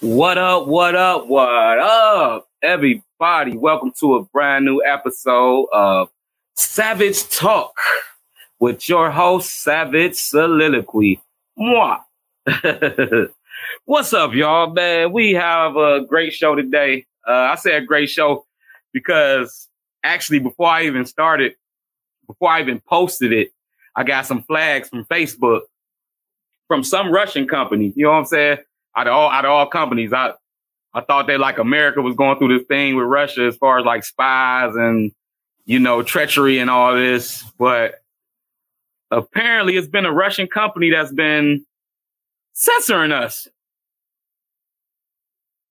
What up, what up, what up, everybody? Welcome to a brand new episode of Savage Talk with your host, Savage Soliloquy. Mwah. What's up, y'all, man? We have a great show today. Uh, I say a great show because actually, before I even started, before I even posted it, I got some flags from Facebook from some Russian company. You know what I'm saying? Out of all, out of all companies, I, I thought that like America was going through this thing with Russia as far as like spies and, you know, treachery and all this. But apparently it's been a Russian company that's been censoring us.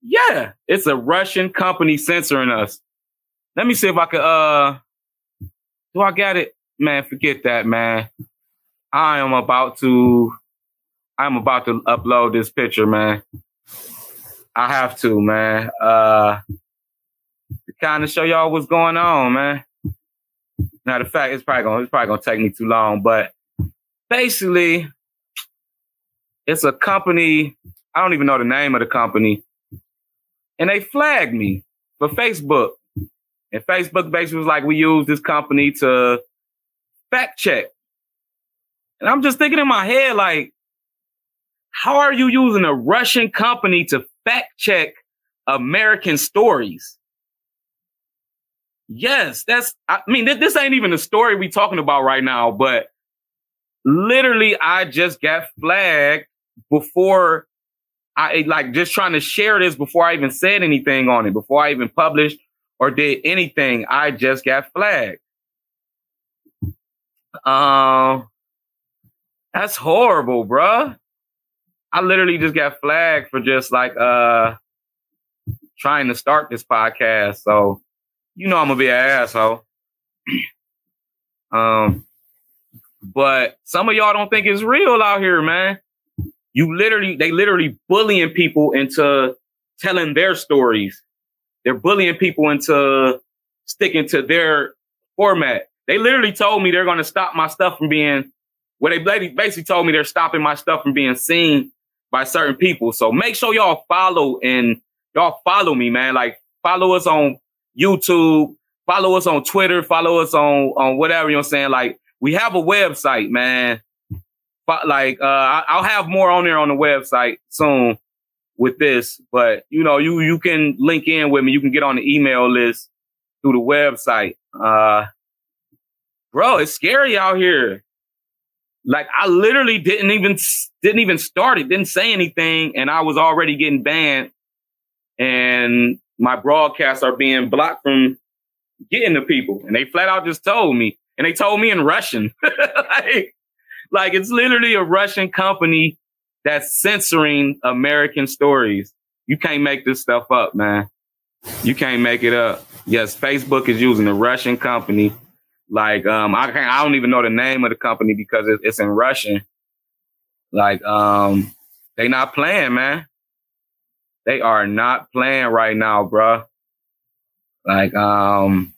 Yeah, it's a Russian company censoring us. Let me see if I could, uh, do I got it? Man, forget that, man. I am about to, I'm about to upload this picture, man. I have to, man. Uh, to kind of show y'all what's going on, man. Now, the fact, it's probably gonna, it's probably gonna take me too long, but basically, it's a company. I don't even know the name of the company, and they flagged me for Facebook. And Facebook basically was like, we use this company to fact check. And I'm just thinking in my head, like, how are you using a Russian company to fact check American stories? Yes, that's, I mean, this, this ain't even the story we talking about right now, but literally I just got flagged before I like just trying to share this before I even said anything on it, before I even published or did anything. I just got flagged. Um, that's horrible, bruh. I literally just got flagged for just like uh trying to start this podcast. So you know I'm gonna be an asshole. um, but some of y'all don't think it's real out here, man. You literally, they literally bullying people into telling their stories. They're bullying people into sticking to their format. They literally told me they're going to stop my stuff from being, well, they basically told me they're stopping my stuff from being seen by certain people. So make sure y'all follow and y'all follow me, man. Like follow us on YouTube, follow us on Twitter, follow us on, on whatever, you know what saying? Like we have a website, man. But like, uh, I'll have more on there on the website soon with this, but you know, you, you can link in with me. You can get on the email list through the website. Uh, bro, it's scary out here. Like I literally didn't even, didn't even start it, didn't say anything. And I was already getting banned and my broadcasts are being blocked from getting to people. And they flat out just told me, and they told me in Russian. like, like it's literally a Russian company that's censoring American stories. You can't make this stuff up, man. You can't make it up. Yes, Facebook is using a Russian company. Like, um, I can't, I don't even know the name of the company because it, it's in Russian. Like, um, they not playing, man. They are not playing right now, bruh. Like, um,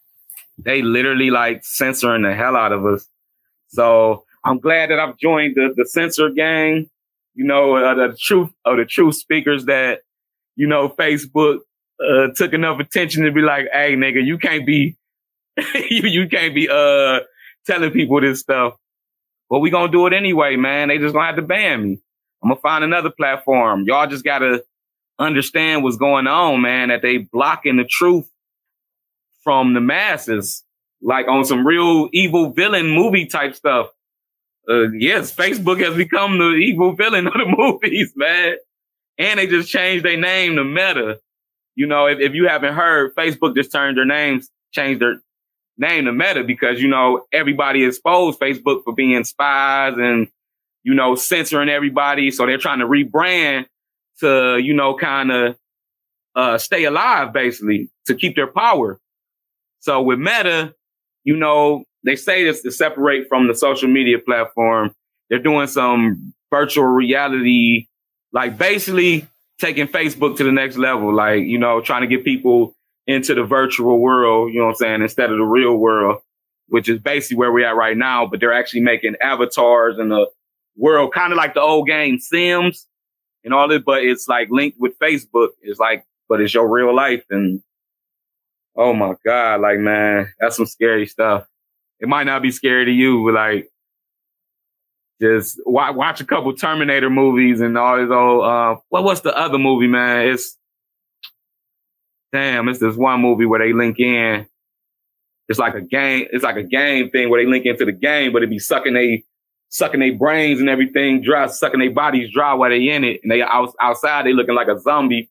they literally like censoring the hell out of us. So I'm glad that I've joined the, the censor gang, you know, uh, the truth of the truth speakers that, you know, Facebook uh, took enough attention to be like, hey, nigga, you can't be, you, you can't be uh telling people this stuff. But we gonna do it anyway, man. They just gonna have to ban me. I'm gonna find another platform. Y'all just gotta understand what's going on, man, that they blocking the truth from the masses, like on some real evil villain movie type stuff. Uh, yes, Facebook has become the evil villain of the movies, man. And they just changed their name to Meta. You know, if, if you haven't heard, Facebook just turned their names, changed their name to Meta because, you know, everybody exposed Facebook for being spies and, you know, censoring everybody. So they're trying to rebrand to, you know, kind of uh, stay alive, basically, to keep their power. So with Meta, you know, they say this to separate from the social media platform. They're doing some virtual reality, like basically taking Facebook to the next level, like, you know, trying to get people into the virtual world, you know what I'm saying, instead of the real world, which is basically where we're at right now. But they're actually making avatars in the world, kind of like the old game Sims and all this, but it's like linked with Facebook. It's like, but it's your real life. And oh my God, like, man, that's some scary stuff. It might not be scary to you, but like, just watch, watch a couple Terminator movies and all this old, uh, what what's the other movie, man? It's, damn, it's this one movie where they link in. It's like a game, it's like a game thing where they link into the game, but it be sucking they sucking their brains and everything dry, sucking their bodies dry while they in it. And they out, outside, they looking like a zombie.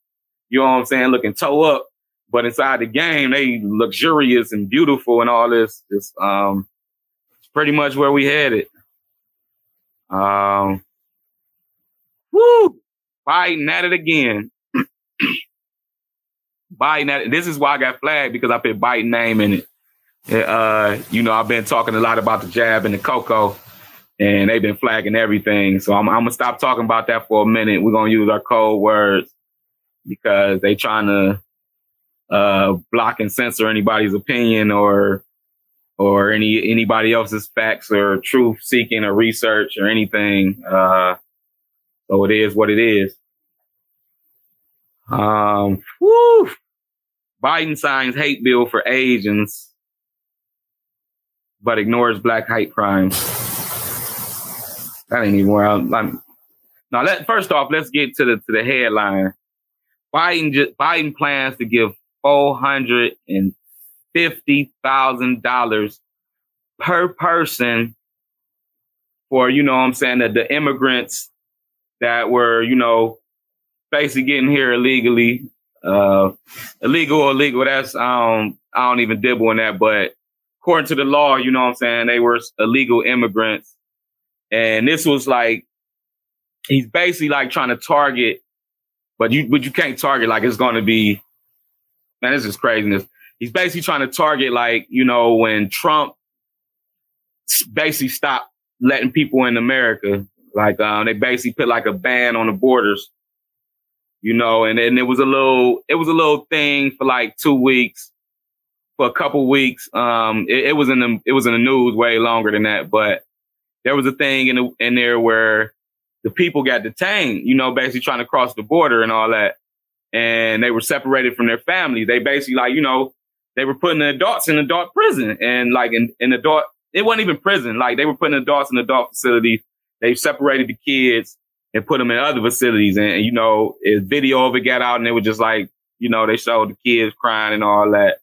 You know what I'm saying? Looking toe up. But inside the game, they luxurious and beautiful and all this. It's, um, it's pretty much where we headed. Um, woo, Biden at it again. Biden at it. This is why I got flagged because I put Biden name in it. Uh, you know, I've been talking a lot about the jab and the cocoa, and they've been flagging everything. So I'm, I'm gonna stop talking about that for a minute. We're gonna use our code words because they trying to uh, block and censor anybody's opinion or or any anybody else's facts or truth seeking or research or anything. Uh, so it is what it is. Um. Biden signs hate bill for Asians, but ignores black hate crimes. Even where I'm. I'm now, let first off, let's get to the to the headline. Biden just, Biden plans to give four hundred and fifty thousand $50,000 per person for, you know what I'm saying, that the immigrants that were, you know, basically getting here illegally, uh, illegal or illegal. That's, um, I don't even dibble in that, but according to the law, you know what I'm saying, they were illegal immigrants. And this was like, he's basically like trying to target, but you, but you can't target like it's going to be, man, this is craziness he's basically trying to target like you know when Trump basically stopped letting people in America. Like um, they basically put like a ban on the borders, you know, and then it was a little it was a little thing for like two weeks, for a couple weeks. Um, it, it was in the it was in the news way longer than that, but there was a thing in the, in there where the people got detained, you know, basically trying to cross the border and all that. And they were separated from their families. They basically like, you know, they were putting the adults in adult prison and like in, in adult, it wasn't even prison. Like they were putting adults in adult facilities. They separated the kids and put them in other facilities. And, and you know, a video of it got out and they were just like, you know, they showed the kids crying and all that.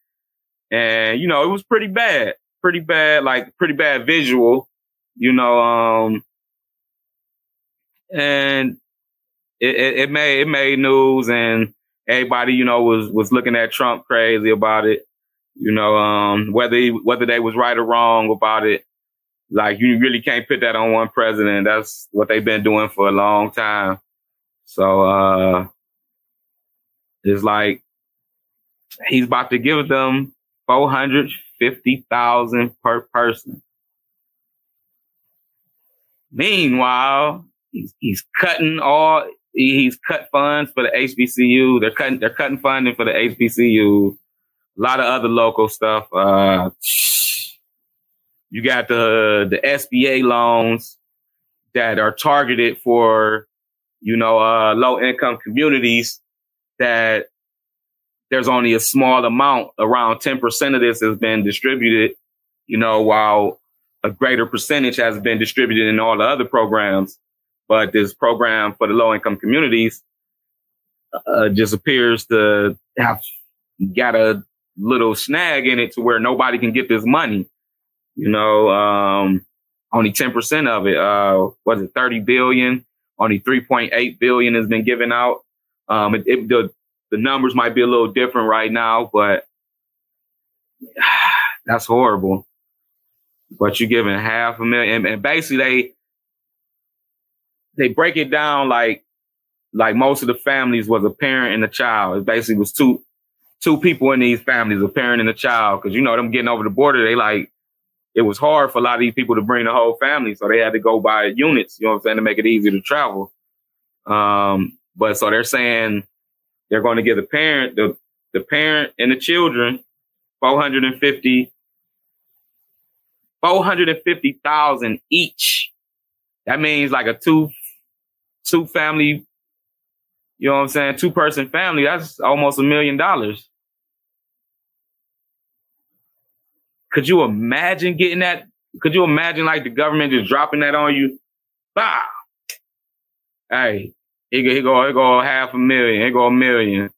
And, you know, it was pretty bad, pretty bad, like pretty bad visual, you know, um, and it, it, it made, it made news and everybody, you know, was, was looking at Trump crazy about it. You know, um, whether he, whether they was right or wrong about it, like you really can't put that on one president. That's what they've been doing for a long time. So uh it's like he's about to give them four hundred fifty thousand per person. Meanwhile, he's he's cutting all he's cut funds for the HBCU. They're cutting they're cutting funding for the HBCU a lot of other local stuff. Uh, you got the the SBA loans that are targeted for you know uh, low income communities. That there's only a small amount, around ten percent of this has been distributed. You know, while a greater percentage has been distributed in all the other programs. But this program for the low income communities uh, just appears to have got a little snag in it to where nobody can get this money. You know, um, only 10% of it, uh, was it 30 billion? Only 3.8 billion has been given out. Um, it, it, the, the numbers might be a little different right now, but that's horrible. But you're giving half a million and, basically they, they break it down like, like most of the families was a parent and a child. It basically was two, two people in these families, a parent and a child, because you know them getting over the border, they like it was hard for a lot of these people to bring the whole family, so they had to go by units. You know what I'm saying to make it easy to travel. Um, but so they're saying they're going to give the parent the the parent and the children 450 450,000 each. That means like a two two family you know what I'm saying? Two person family, that's almost a million dollars. Could you imagine getting that? Could you imagine like the government just dropping that on you? Bah! Hey, here go, here go, go half a million, here go a million.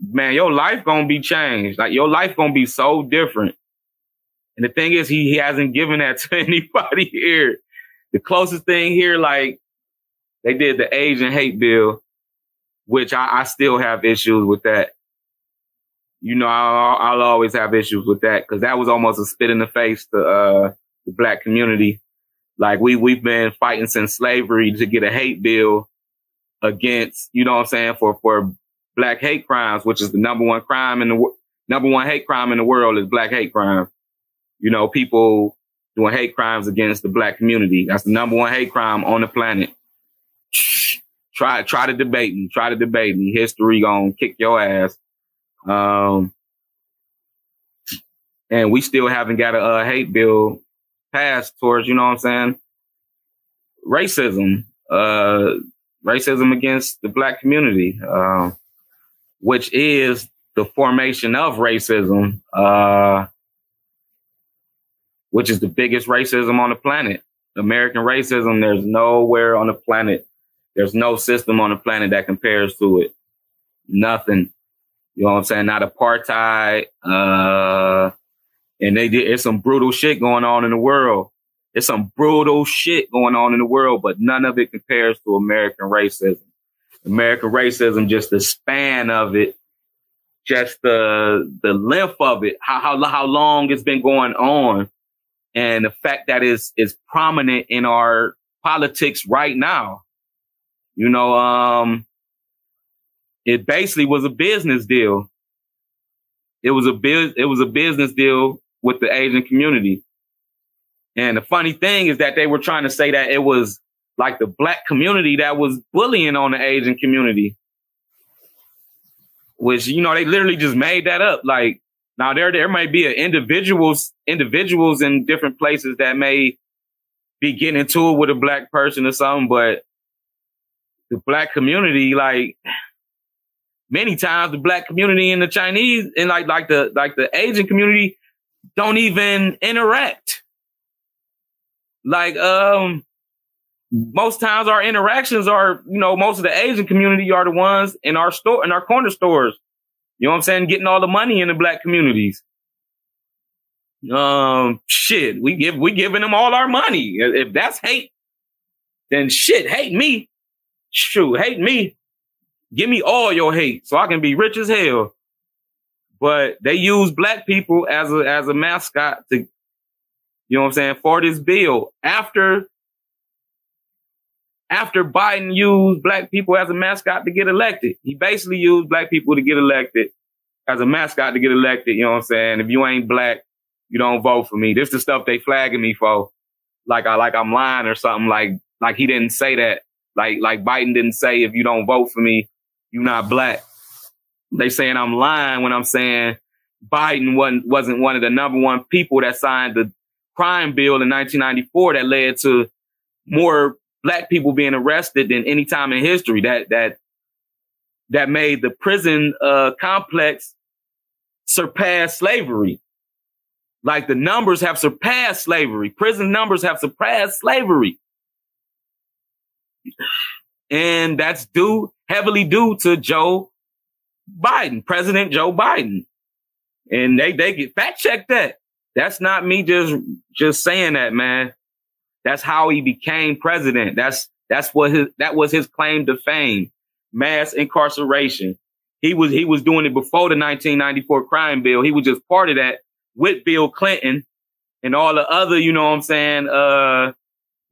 Man, your life gonna be changed. Like your life gonna be so different. And the thing is, he, he hasn't given that to anybody here. The closest thing here, like they did the Asian hate bill, which I, I still have issues with that. You know, I'll, I'll always have issues with that because that was almost a spit in the face to uh, the black community. Like we we've been fighting since slavery to get a hate bill against, you know what I'm saying, for for black hate crimes, which is the number one crime in the number one hate crime in the world is black hate crime. You know, people doing hate crimes against the black community. That's the number one hate crime on the planet. Try try to debate me. Try to debate me. History gonna kick your ass. Um, and we still haven't got a, hate bill passed towards, you know what I'm saying? Racism, uh, racism against the black community, uh, which is the formation of racism, uh, which is the biggest racism on the planet. American racism, there's nowhere on the planet, there's no system on the planet that compares to it. Nothing. You know what I'm saying? Not apartheid. Uh, and they did, it's some brutal shit going on in the world. It's some brutal shit going on in the world, but none of it compares to American racism. American racism, just the span of it, just the the length of it, how how how long it's been going on, and the fact that is is prominent in our politics right now. You know, um, it basically was a business deal. It was a biz, it was a business deal with the Asian community. And the funny thing is that they were trying to say that it was like the black community that was bullying on the Asian community. Which, you know, they literally just made that up. Like now there there may be individuals individuals in different places that may be getting into it with a black person or something, but the black community, like many times the black community and the Chinese and like like the like the Asian community don't even interact. Like, um, most times our interactions are, you know, most of the Asian community are the ones in our store, in our corner stores. You know what I'm saying? Getting all the money in the black communities. Um, shit, we give, we giving them all our money. If that's hate, then shit, hate me. Shoot, hate me. Give me all your hate so I can be rich as hell but they use black people as a as a mascot to, you know what I'm saying, for this bill. After after Biden used black people as a mascot to get elected, he basically used black people to get elected as a mascot to get elected. You know what I'm saying? If you ain't black, you don't vote for me. This is the stuff they flagging me for. Like I like I'm lying or something. Like like he didn't say that. Like like Biden didn't say if you don't vote for me, you're not black. They saying I'm lying when I'm saying Biden wasn't, wasn't one of the number one people that signed the crime bill in 1994 that led to more black people being arrested than any time in history. That that that made the prison uh, complex surpass slavery. Like the numbers have surpassed slavery. Prison numbers have surpassed slavery. And that's due heavily due to Joe Biden, President Joe Biden. And they, they get fact check that. That's not me just, just saying that, man. That's how he became president. That's, that's what his, that was his claim to fame. Mass incarceration. He was, he was doing it before the 1994 crime bill. He was just part of that with Bill Clinton and all the other, you know what I'm saying, uh,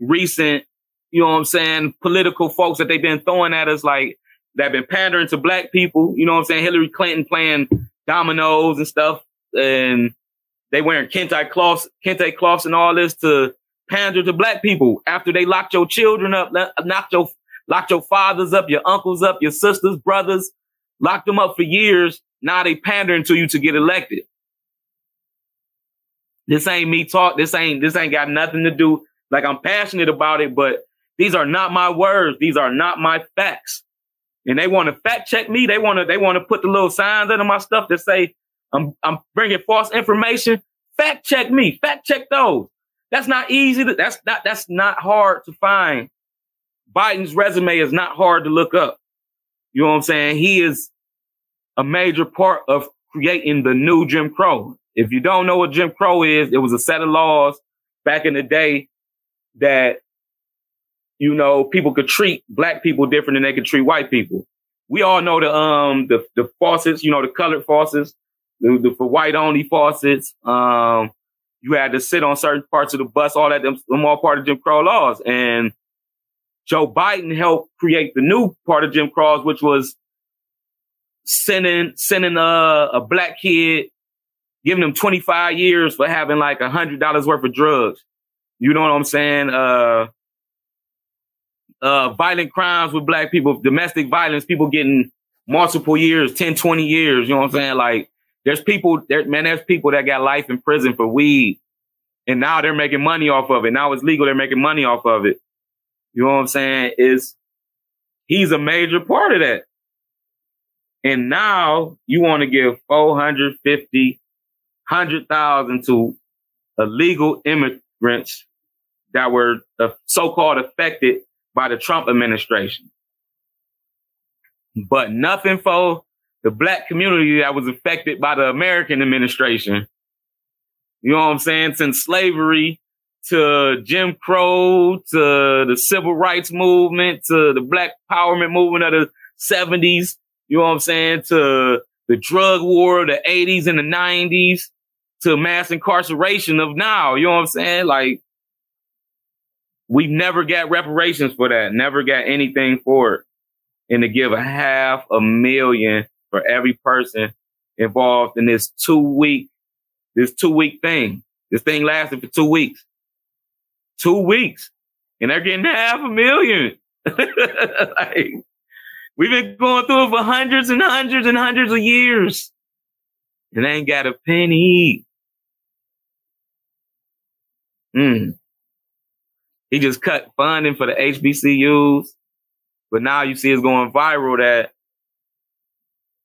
recent, you know what I'm saying, political folks that they've been throwing at us like, that been pandering to black people. You know what I'm saying? Hillary Clinton playing dominoes and stuff and they wearing kente cloths, kente cloths and all this to pander to black people after they locked your children up, knocked your, locked your fathers up, your uncles up, your sisters, brothers, locked them up for years. Now they pandering to you to get elected. This ain't me talk. This ain't, this ain't got nothing to do. Like I'm passionate about it, but these are not my words. These are not my facts. And they want to fact check me. They want to, they want to put the little signs under my stuff that say I'm, I'm bringing false information. Fact check me. Fact check those. That's not easy. To, that's not, that's not hard to find. Biden's resume is not hard to look up. You know what I'm saying? He is a major part of creating the new Jim Crow. If you don't know what Jim Crow is, it was a set of laws back in the day that, you know, people could treat black people different than they could treat white people. We all know the, um, the, the faucets, you know, the colored faucets, the, the for white only faucets. Um, you had to sit on certain parts of the bus, all that, them, them all part of Jim Crow laws. And Joe Biden helped create the new part of Jim Crow, which was sending, sending a, a black kid, giving them 25 years for having like a hundred dollars worth of drugs. You know what I'm saying? Uh, uh, violent crimes with black people, domestic violence, people getting multiple years, 10, 20 years. You know what I'm saying? Like there's people there, man, there's people that got life in prison for weed. And now they're making money off of it. Now it's legal. They're making money off of it. You know what I'm saying? Is he's a major part of that. And now you want to give 450, 100,000 to illegal immigrants that were so-called affected by the Trump administration. But nothing for the black community that was affected by the American administration. You know what I'm saying? Since slavery to Jim Crow to the civil rights movement to the black empowerment movement of the 70s. You know what I'm saying? To the drug war of the 80s and the 90s to mass incarceration of now. You know what I'm saying? Like, we never got reparations for that. Never got anything for it. And to give a half a million for every person involved in this two week, this two week thing. This thing lasted for two weeks. Two weeks. And they're getting half a million. like, we've been going through it for hundreds and hundreds and hundreds of years. And they ain't got a penny. Hmm. He just cut funding for the HBCUs. But now you see it's going viral that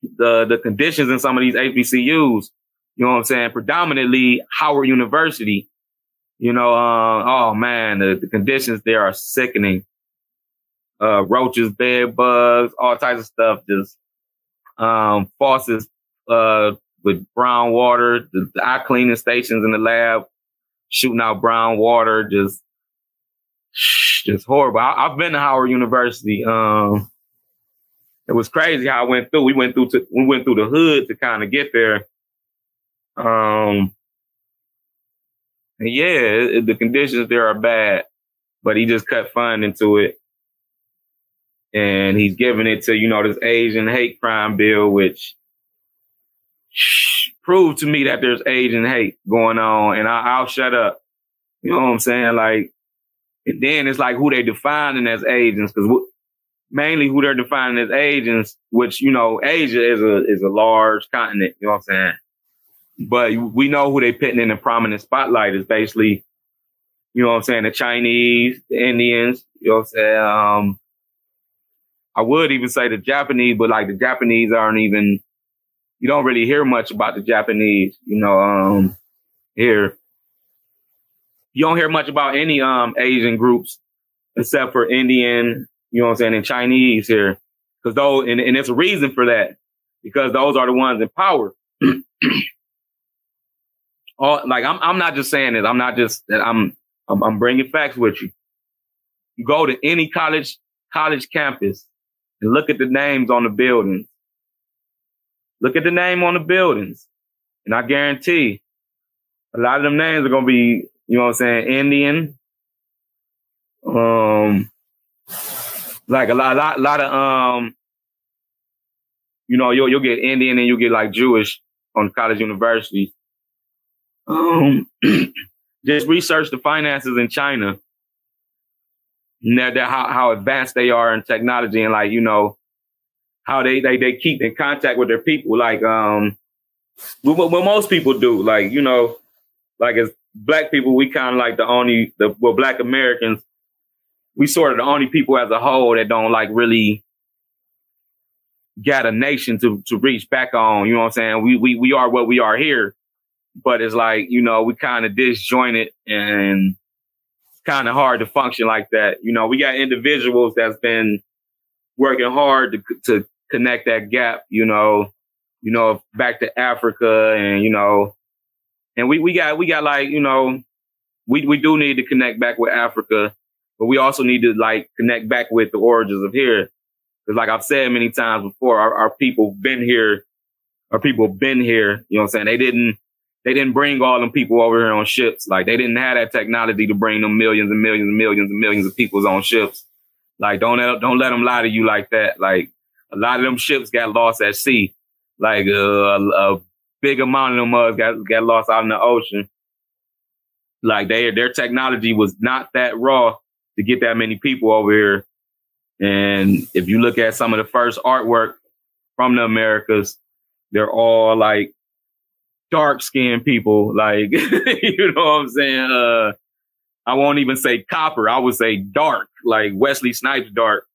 the the conditions in some of these HBCUs, you know what I'm saying, predominantly Howard University, you know, uh, oh man, the, the, conditions there are sickening. Uh, roaches, bed bugs, all types of stuff, just um, faucets uh, with brown water, the, the eye cleaning stations in the lab shooting out brown water, just just horrible. I, have been to Howard University. Um, it was crazy how I went through. We went through to, we went through the hood to kind of get there. Um, yeah, it, the conditions there are bad, but he just cut fun into it. And he's giving it to, you know, this Asian hate crime bill, which proved to me that there's Asian hate going on and I, will shut up. You know what I'm saying? Like, and then it's like who they defining as Asians. Cause mainly who they're defining as Asians, which, you know, Asia is a, is a large continent. You know what I'm saying? But we know who they putting in the prominent spotlight is basically, you know what I'm saying? The Chinese, the Indians, you know what I'm saying? Um, I would even say the Japanese, but like the Japanese aren't even, you don't really hear much about the Japanese, you know, um, here. You don't hear much about any, um, Asian groups except for Indian, you know what I'm saying, In Chinese here. Cause those, and, and it's a reason for that because those are the ones in power. All, like I'm, I'm not just saying this. I'm not just that I'm, I'm, I'm bringing facts with you. You go to any college, college campus and look at the names on the buildings. Look at the name on the buildings. And I guarantee a lot of them names are going to be, you know what I'm saying, Indian. Um, like a lot, lot, lot of, um, you know, you'll, you'll get Indian and you'll get like Jewish on college universities. Um, just research the finances in China. That, that how, how advanced they are in technology and like, you know, how they, they, they keep in contact with their people. Like, um, what, what most people do, like, you know, like as black people, we kind of like the only, the, well, black Americans, we sort of the only people as a whole that don't like really got a nation to, to reach back on. You know what I'm saying? We, we, we are what we are here, but it's like, you know, we kind of disjointed and kind of hard to function like that. You know, we got individuals that's been working hard to, to connect that gap, you know, you know, back to Africa and, you know, and we, we got, we got like, you know, we, we do need to connect back with Africa, but we also need to like connect back with the origins of here. Cause like I've said many times before, our, our people been here, our people been here, you know what I'm saying? They didn't, they didn't bring all them people over here on ships. Like they didn't have that technology to bring them millions and millions and millions and millions of people on ships. Like don't, don't let them lie to you like that. Like a lot of them ships got lost at sea. Like uh, a, big amount of them got got lost out in the ocean. Like they their technology was not that raw to get that many people over here. And if you look at some of the first artwork from the Americas, they're all like dark skinned people. Like you know what I'm saying? Uh I won't even say copper. I would say dark, like Wesley Snipes dark.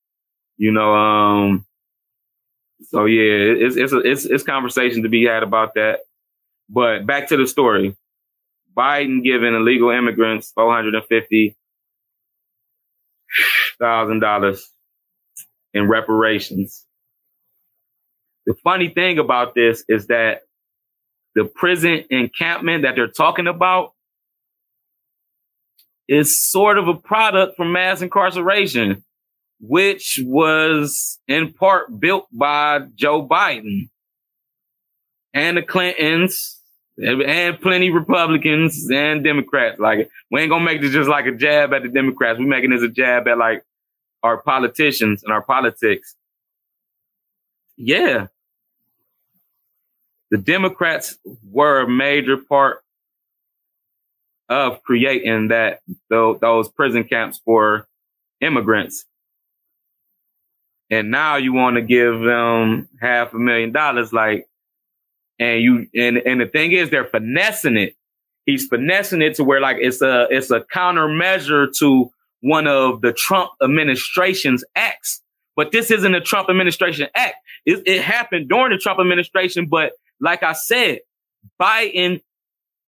You know, um so yeah, it's it's a, it's it's conversation to be had about that. But back to the story. Biden giving illegal immigrants four hundred and fifty thousand dollars in reparations. The funny thing about this is that the prison encampment that they're talking about is sort of a product from mass incarceration which was in part built by Joe Biden and the Clintons and plenty Republicans and Democrats. Like we ain't gonna make this just like a jab at the Democrats. We're making this a jab at like our politicians and our politics. Yeah. The Democrats were a major part of creating that those prison camps for immigrants and now you want to give them half a million dollars, like, and you and and the thing is, they're finessing it. He's finessing it to where like it's a it's a countermeasure to one of the Trump administration's acts. But this isn't a Trump administration act. It, it happened during the Trump administration, but like I said, Biden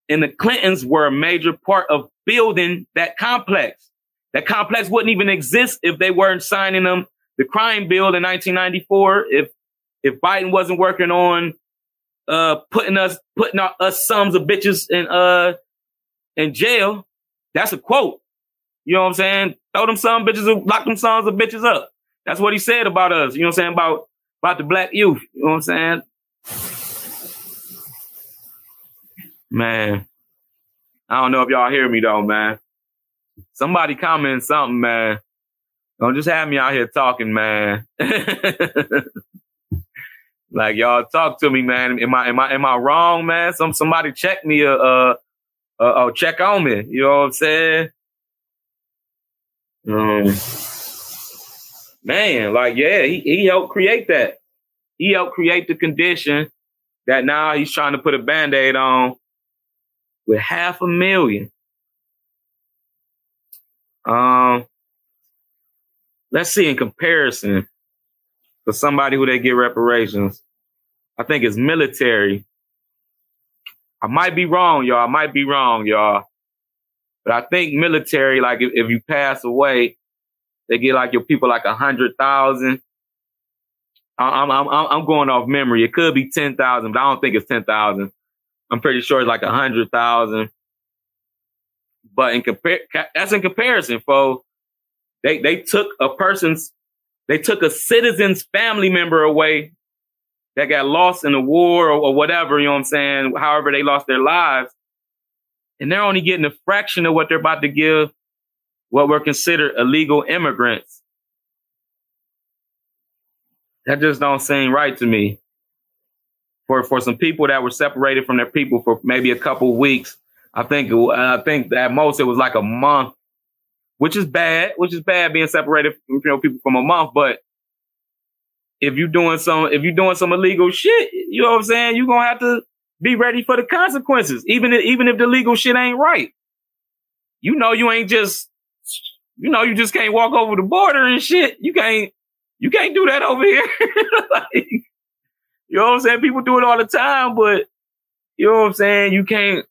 and the Clintons were a major part of building that complex. That complex wouldn't even exist if they weren't signing them the crime bill in 1994, if if Biden wasn't working on uh putting us putting us sons of bitches in uh in jail, that's a quote. You know what I'm saying? Throw them some bitches, lock them sons of bitches up. That's what he said about us. You know what I'm saying? About about the black youth. You know what I'm saying? Man, I don't know if y'all hear me though, man. Somebody comment something, man. Don't just have me out here talking, man. like y'all talk to me, man. Am I am I am I wrong, man? Some somebody check me uh uh uh, uh check on me. You know what I'm saying? Um, man, like yeah, he he helped create that. He helped create the condition that now he's trying to put a band-aid on with half a million. Um let's see in comparison for somebody who they get reparations, I think it's military. I might be wrong, y'all. I might be wrong, y'all. But I think military, like if, if you pass away, they get like your people like a hundred thousand. I'm, I'm, I'm going off memory. It could be 10,000, but I don't think it's 10,000. I'm pretty sure it's like a hundred thousand. But in compare, that's in comparison, folks. They they took a person's they took a citizen's family member away that got lost in the war or, or whatever, you know what I'm saying? However, they lost their lives. And they're only getting a fraction of what they're about to give what were considered illegal immigrants. That just don't seem right to me. For for some people that were separated from their people for maybe a couple weeks I think I think at most it was like a month, which is bad, which is bad being separated from you know people from a month. But if you're doing some if you're doing some illegal shit, you know what I'm saying, you're gonna have to be ready for the consequences, even if, even if the legal shit ain't right. You know, you ain't just you know, you just can't walk over the border and shit. You can't you can't do that over here. like, you know what I'm saying? People do it all the time, but you know what I'm saying? You can't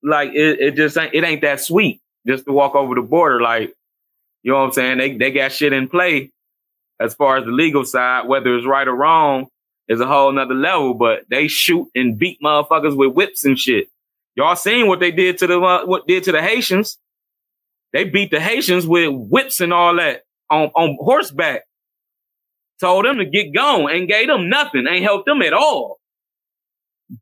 like it, it just ain't it ain't that sweet just to walk over the border. Like, you know what I'm saying? They they got shit in play as far as the legal side, whether it's right or wrong, is a whole nother level. But they shoot and beat motherfuckers with whips and shit. Y'all seen what they did to the uh, what did to the Haitians? They beat the Haitians with whips and all that on on horseback. Told them to get going and gave them nothing, ain't helped them at all.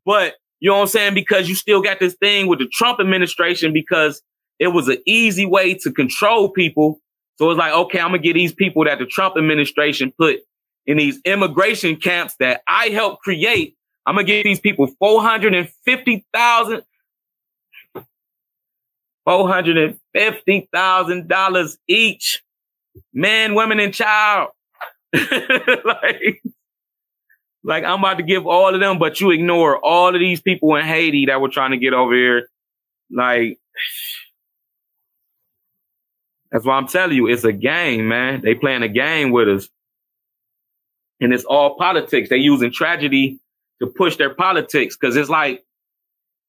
But you know what I'm saying? Because you still got this thing with the Trump administration because it was an easy way to control people. So it's like, okay, I'm gonna get these people that the Trump administration put in these immigration camps that I helped create. I'm gonna give these people four hundred and fifty thousand, four hundred and fifty thousand dollars each, man, women, and child. like, like I'm about to give all of them, but you ignore all of these people in Haiti that were trying to get over here. Like, that's why I'm telling you, it's a game, man. They playing a game with us. And it's all politics. They using tragedy to push their politics. Cause it's like,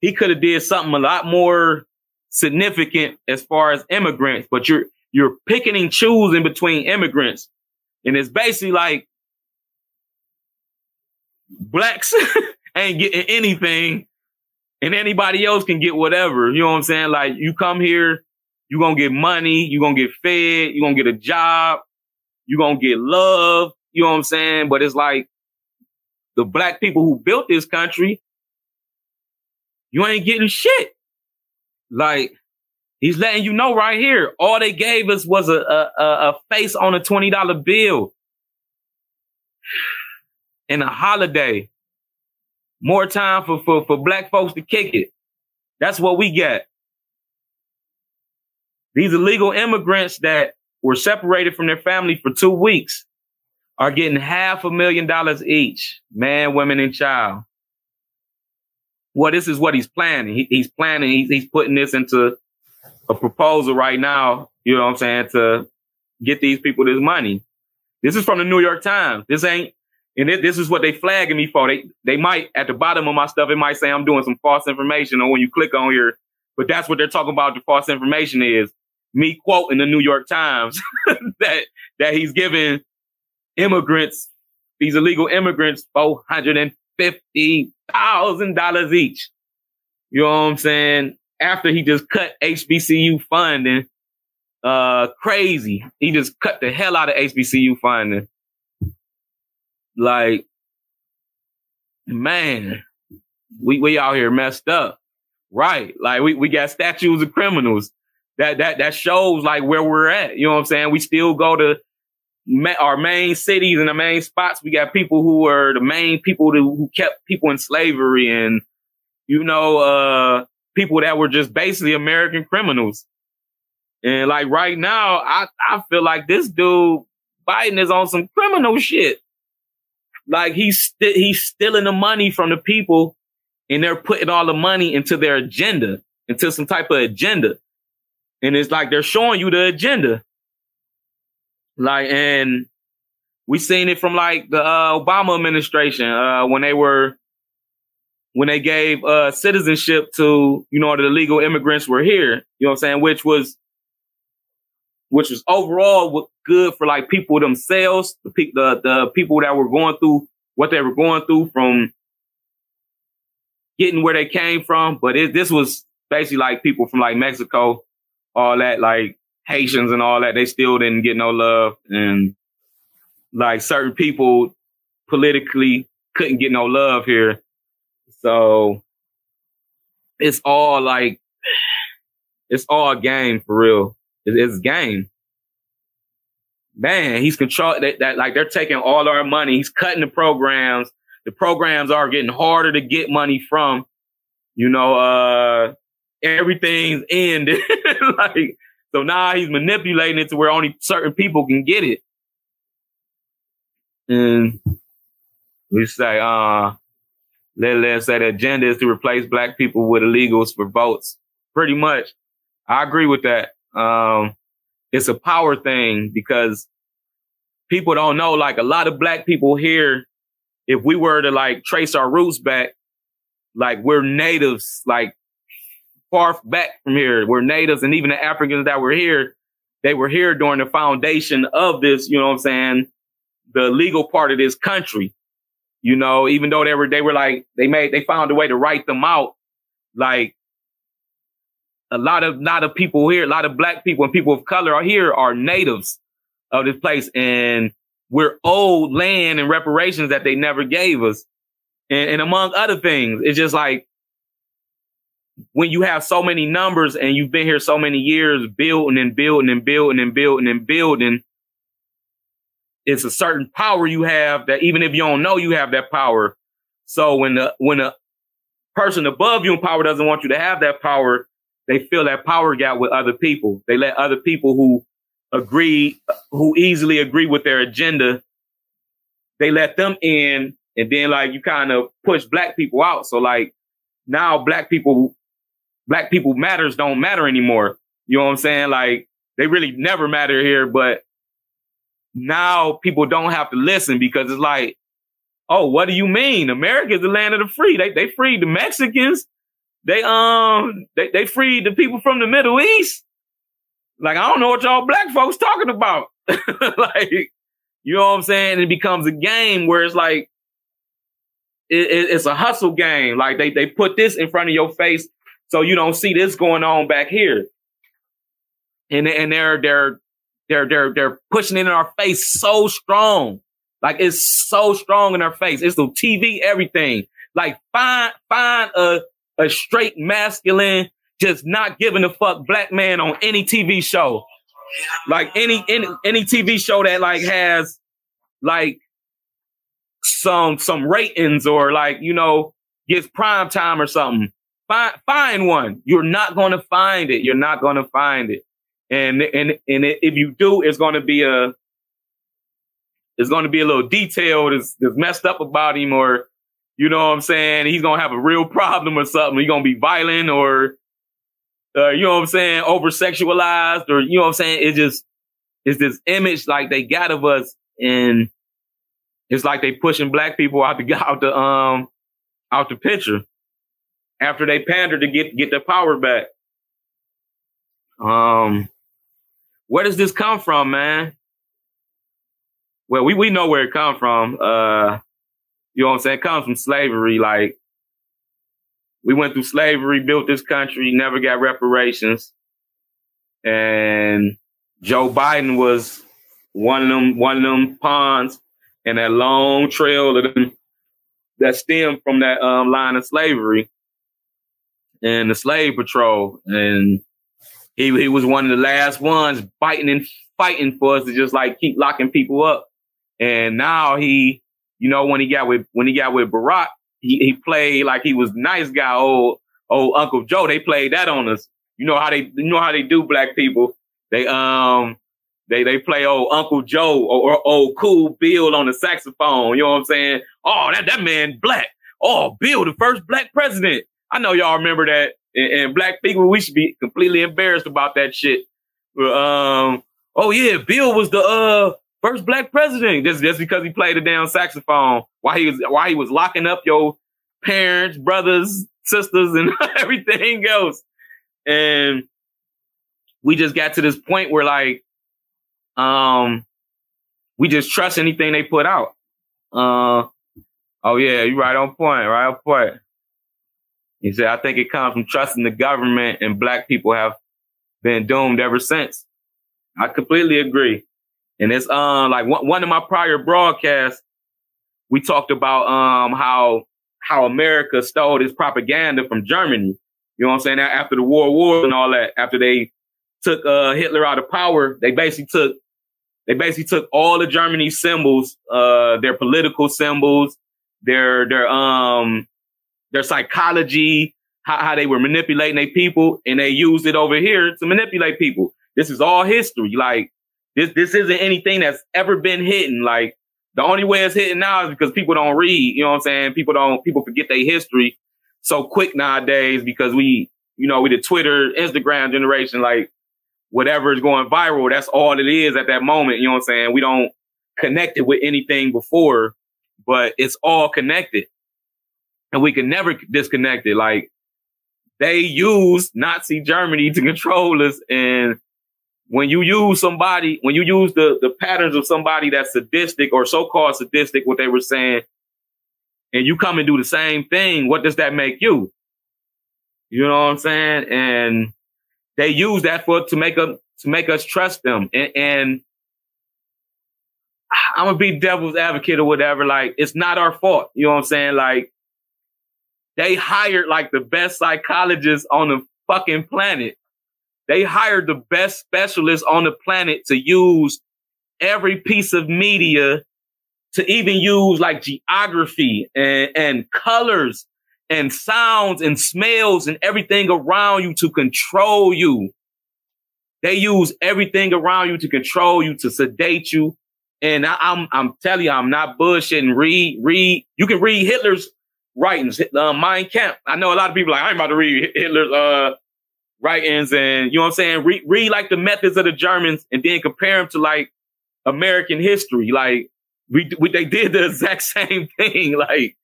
he could have did something a lot more significant as far as immigrants, but you're, you're picking and choosing between immigrants. And it's basically like, blacks ain't getting anything and anybody else can get whatever. You know what I'm saying? Like you come here, you're gonna get money, you're gonna get fed, you're gonna get a job, you're gonna get love, you know what I'm saying? But it's like the black people who built this country, you ain't getting shit. Like he's letting you know right here, all they gave us was a a, a face on a $20 bill and a holiday. More time for, for, for black folks to kick it. That's what we get. These illegal immigrants that were separated from their family for two weeks are getting half a million dollars each, man, women, and child. Well, this is what he's planning. He, he's planning, he's, he's putting this into a proposal right now, you know what I'm saying, to get these people this money. This is from the New York Times. This ain't and it, this is what they flagging me for. They they might at the bottom of my stuff, it might say I'm doing some false information, or when you click on here, but that's what they're talking about. The false information is me quoting the New York Times that that he's giving immigrants, these illegal immigrants, four hundred and fifty thousand dollars each. You know what I'm saying? After he just cut HBCU funding, uh, crazy. He just cut the hell out of HBCU funding. Like, man, we, we out here messed up. Right. Like we, we got statues of criminals. That, that, that shows like where we're at. You know what I'm saying? We still go to ma- our main cities and the main spots. We got people who were the main people to, who kept people in slavery and, you know, uh, people that were just basically American criminals. And like right now, I, I feel like this dude Biden is on some criminal shit. Like he's st- he's stealing the money from the people, and they're putting all the money into their agenda, into some type of agenda, and it's like they're showing you the agenda. Like, and we seen it from like the uh, Obama administration uh, when they were when they gave uh, citizenship to you know the illegal immigrants were here. You know what I'm saying? Which was which was overall good for like people themselves, the, pe- the, the people that were going through what they were going through from getting where they came from. But it, this was basically like people from like Mexico, all that, like Haitians and all that. They still didn't get no love. And like certain people politically couldn't get no love here. So it's all like, it's all game for real. It's game. Man, he's control that, that like they're taking all our money. He's cutting the programs. The programs are getting harder to get money from. You know, uh, everything's ended. like, so now he's manipulating it to where only certain people can get it. And we say, uh, let, let's say the agenda is to replace black people with illegals for votes. Pretty much. I agree with that. Um, it's a power thing because people don't know, like a lot of black people here, if we were to like trace our roots back, like we're natives, like far back from here. We're natives and even the Africans that were here, they were here during the foundation of this, you know what I'm saying? The legal part of this country. You know, even though they were, they were like, they made, they found a way to write them out. Like a lot of, lot of people here, a lot of black people and people of color are here are natives of this place. And we're owed land and reparations that they never gave us. And, and among other things, it's just like when you have so many numbers and you've been here so many years building and building and building and building and building, it's a certain power you have that even if you don't know you have that power. So when the when a person above you in power doesn't want you to have that power, they fill that power gap with other people. They let other people who agree, who easily agree with their agenda, they let them in, and then like you kind of push black people out. So like now black people, black people matters don't matter anymore. You know what I'm saying? Like they really never matter here, but now people don't have to listen because it's like, oh, what do you mean? America is the land of the free. They they freed the Mexicans. They um they, they freed the people from the Middle East. Like I don't know what y'all black folks talking about. like you know what I'm saying? It becomes a game where it's like it, it, it's a hustle game. Like they they put this in front of your face so you don't see this going on back here. And and they're they're they're they're they're pushing it in our face so strong. Like it's so strong in our face. It's the TV, everything. Like find find a a straight masculine, just not giving a fuck black man on any TV show. Like any any any TV show that like has like some some ratings or like you know gets prime time or something. Find find one. You're not going to find it. You're not going to find it. And and and if you do, it's going to be a it's going to be a little detailed. That's messed up about him, or you know what I'm saying. He's going to have a real problem or something. He's going to be violent, or uh, you know what I'm saying, over sexualized, or you know what I'm saying. It just it's this image like they got of us, and it's like they pushing black people out the out the um out the picture after they pander to get get their power back. Um, where does this come from, man? Well, we, we know where it come from. Uh, you know what I'm saying? It comes from slavery. Like we went through slavery, built this country, never got reparations. And Joe Biden was one of them, one of them pawns in that long trail of them that stemmed from that um, line of slavery and the slave patrol. And he he was one of the last ones fighting and fighting for us to just like keep locking people up. And now he, you know, when he got with when he got with Barack, he, he played like he was nice guy, old old Uncle Joe. They played that on us. You know how they you know how they do black people. They um they they play old Uncle Joe or, or old Cool Bill on the saxophone. You know what I'm saying? Oh, that that man black. Oh, Bill, the first black president. I know y'all remember that and, and, black people, we should be completely embarrassed about that shit. Um, oh yeah, Bill was the uh first black president just just because he played a damn saxophone while he was while he was locking up your parents, brothers, sisters, and everything else. And we just got to this point where like um we just trust anything they put out. Uh oh yeah, you right on point, right on point. He said, I think it comes from trusting the government and black people have been doomed ever since. I completely agree. And it's um like one, one of my prior broadcasts, we talked about um how how America stole this propaganda from Germany. You know what I'm saying? After the war war and all that, after they took uh Hitler out of power, they basically took they basically took all of Germany's symbols, uh their political symbols, their their um their psychology, how, how they were manipulating their people and they used it over here to manipulate people. This is all history. Like this, this isn't anything that's ever been hidden. Like the only way it's hidden now is because people don't read. You know what I'm saying? People don't. People forget their history so quick nowadays because we, you know, we the Twitter, Instagram generation. Like whatever is going viral, that's all it is at that moment. You know what I'm saying? We don't connect it with anything before, but it's all connected, and we can never disconnect it. Like they use Nazi Germany to control us, and when you use somebody, when you use the, the patterns of somebody that's sadistic or so-called sadistic, what they were saying, and you come and do the same thing, what does that make you? You know what I'm saying? And they use that for to make us to make us trust them. And, and I'm gonna be devil's advocate or whatever. Like it's not our fault. You know what I'm saying? Like they hired like the best psychologists on the fucking planet they hired the best specialists on the planet to use every piece of media to even use like geography and, and colors and sounds and smells and everything around you to control you. They use everything around you to control you, to sedate you. And I, am I'm, I'm telling you, I'm not bullshitting. Read, read. You can read Hitler's writings, uh, Mein Kampf. I know a lot of people like, I'm about to read Hitler's, uh, writings and you know what I'm saying? Read, read like the methods of the Germans and then compare them to like American history. Like we, we they did the exact same thing. Like,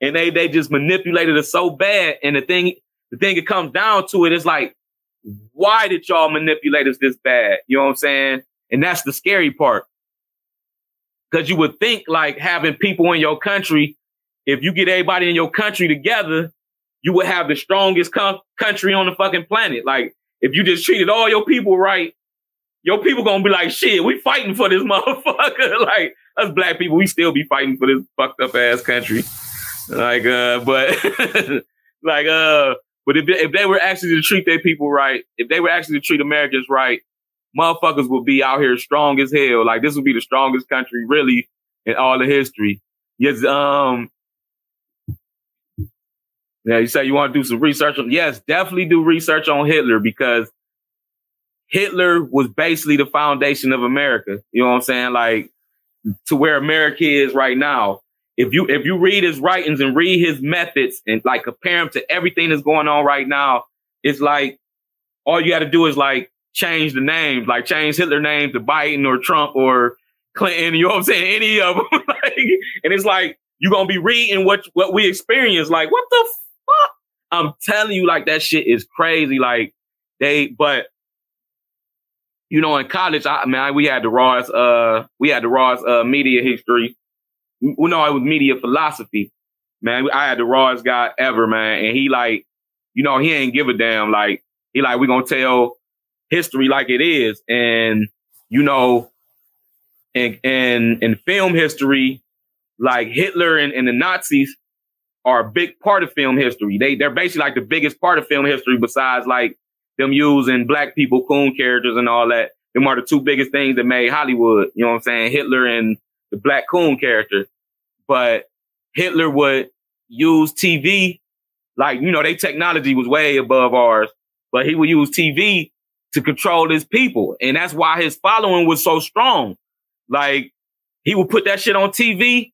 and they they just manipulated it so bad. And the thing the thing it comes down to it is like, why did y'all manipulate us this bad? You know what I'm saying? And that's the scary part. Cause you would think like having people in your country, if you get everybody in your country together, you would have the strongest com- country on the fucking planet. Like, if you just treated all your people right, your people gonna be like, shit, we fighting for this motherfucker. like, us black people, we still be fighting for this fucked up ass country. Like, uh, but, like, uh, but if they, if they were actually to treat their people right, if they were actually to treat Americans right, motherfuckers would be out here strong as hell. Like, this would be the strongest country really in all the history. Yes, um, yeah, you say you want to do some research on, yes, definitely do research on Hitler because Hitler was basically the foundation of America. You know what I'm saying? Like to where America is right now. If you, if you read his writings and read his methods and like compare them to everything that's going on right now, it's like all you got to do is like change the names, like change Hitler name to Biden or Trump or Clinton. You know what I'm saying? Any of them. like, and it's like, you're to be reading what, what we experience. Like, what the I'm telling you, like that shit is crazy. Like they, but you know, in college, I mean, we had the rawest, uh, we had the rawest, uh, media history. Well, no, it was media philosophy. Man, I had the rawest guy ever, man. And he like, you know, he ain't give a damn. Like, he like, we gonna tell history like it is. And, you know, and and in film history, like Hitler and, and the Nazis, are a big part of film history. They they're basically like the biggest part of film history besides like them using black people coon characters and all that. Them are the two biggest things that made Hollywood. You know what I'm saying? Hitler and the black coon character. But Hitler would use TV, like, you know, their technology was way above ours, but he would use TV to control his people. And that's why his following was so strong. Like, he would put that shit on TV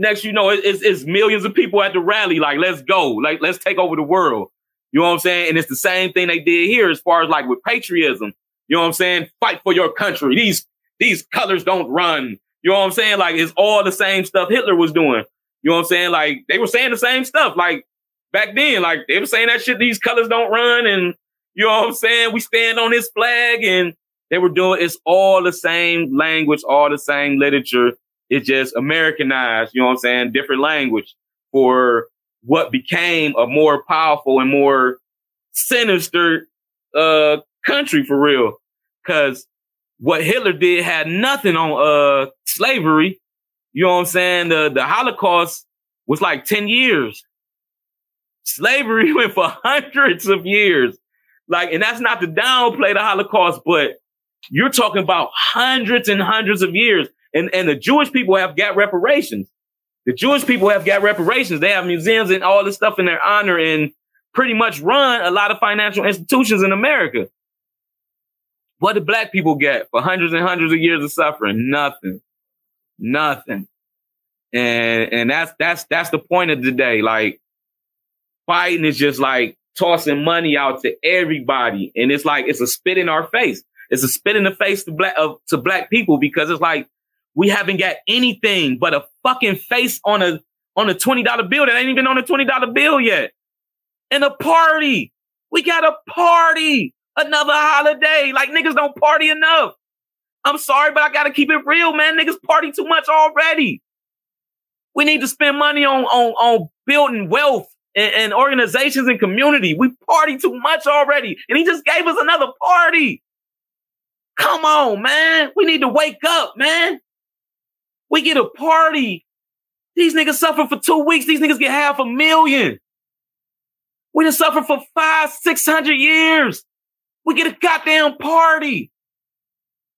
next you know, it's, it's millions of people at the rally. Like, let's go. Like, let's take over the world. You know what I'm saying? And it's the same thing they did here as far as like with patriotism. You know what I'm saying? Fight for your country. These, these colors don't run. You know what I'm saying? Like, it's all the same stuff Hitler was doing. You know what I'm saying? Like, they were saying the same stuff. Like, back then, like, they were saying that shit, these colors don't run. And, you know what I'm saying? We stand on this flag and they were doing, it's all the same language, all the same literature. It's just Americanized, you know what I'm saying? Different language for what became a more powerful and more sinister uh country for real. Cause what Hitler did had nothing on uh slavery. You know what I'm saying? The the Holocaust was like 10 years. Slavery went for hundreds of years. Like, and that's not to downplay the Holocaust, but you're talking about hundreds and hundreds of years. And, and the Jewish people have got reparations. The Jewish people have got reparations. They have museums and all this stuff in their honor. And pretty much run a lot of financial institutions in America. What did black people get for hundreds and hundreds of years of suffering? Nothing. Nothing. And and that's that's that's the point of the day. Like Biden is just like tossing money out to everybody. And it's like it's a spit in our face. It's a spit in the face to black of to black people because it's like we haven't got anything but a fucking face on a on a $20 bill that ain't even on a $20 bill yet. And a party. We got a party. Another holiday. Like niggas don't party enough. I'm sorry, but I gotta keep it real, man. Niggas party too much already. We need to spend money on on, on building wealth and, and organizations and community. We party too much already. And he just gave us another party. Come on, man. We need to wake up, man. We get a party. These niggas suffer for two weeks. These niggas get half a million. We done suffer for five, six hundred years. We get a goddamn party.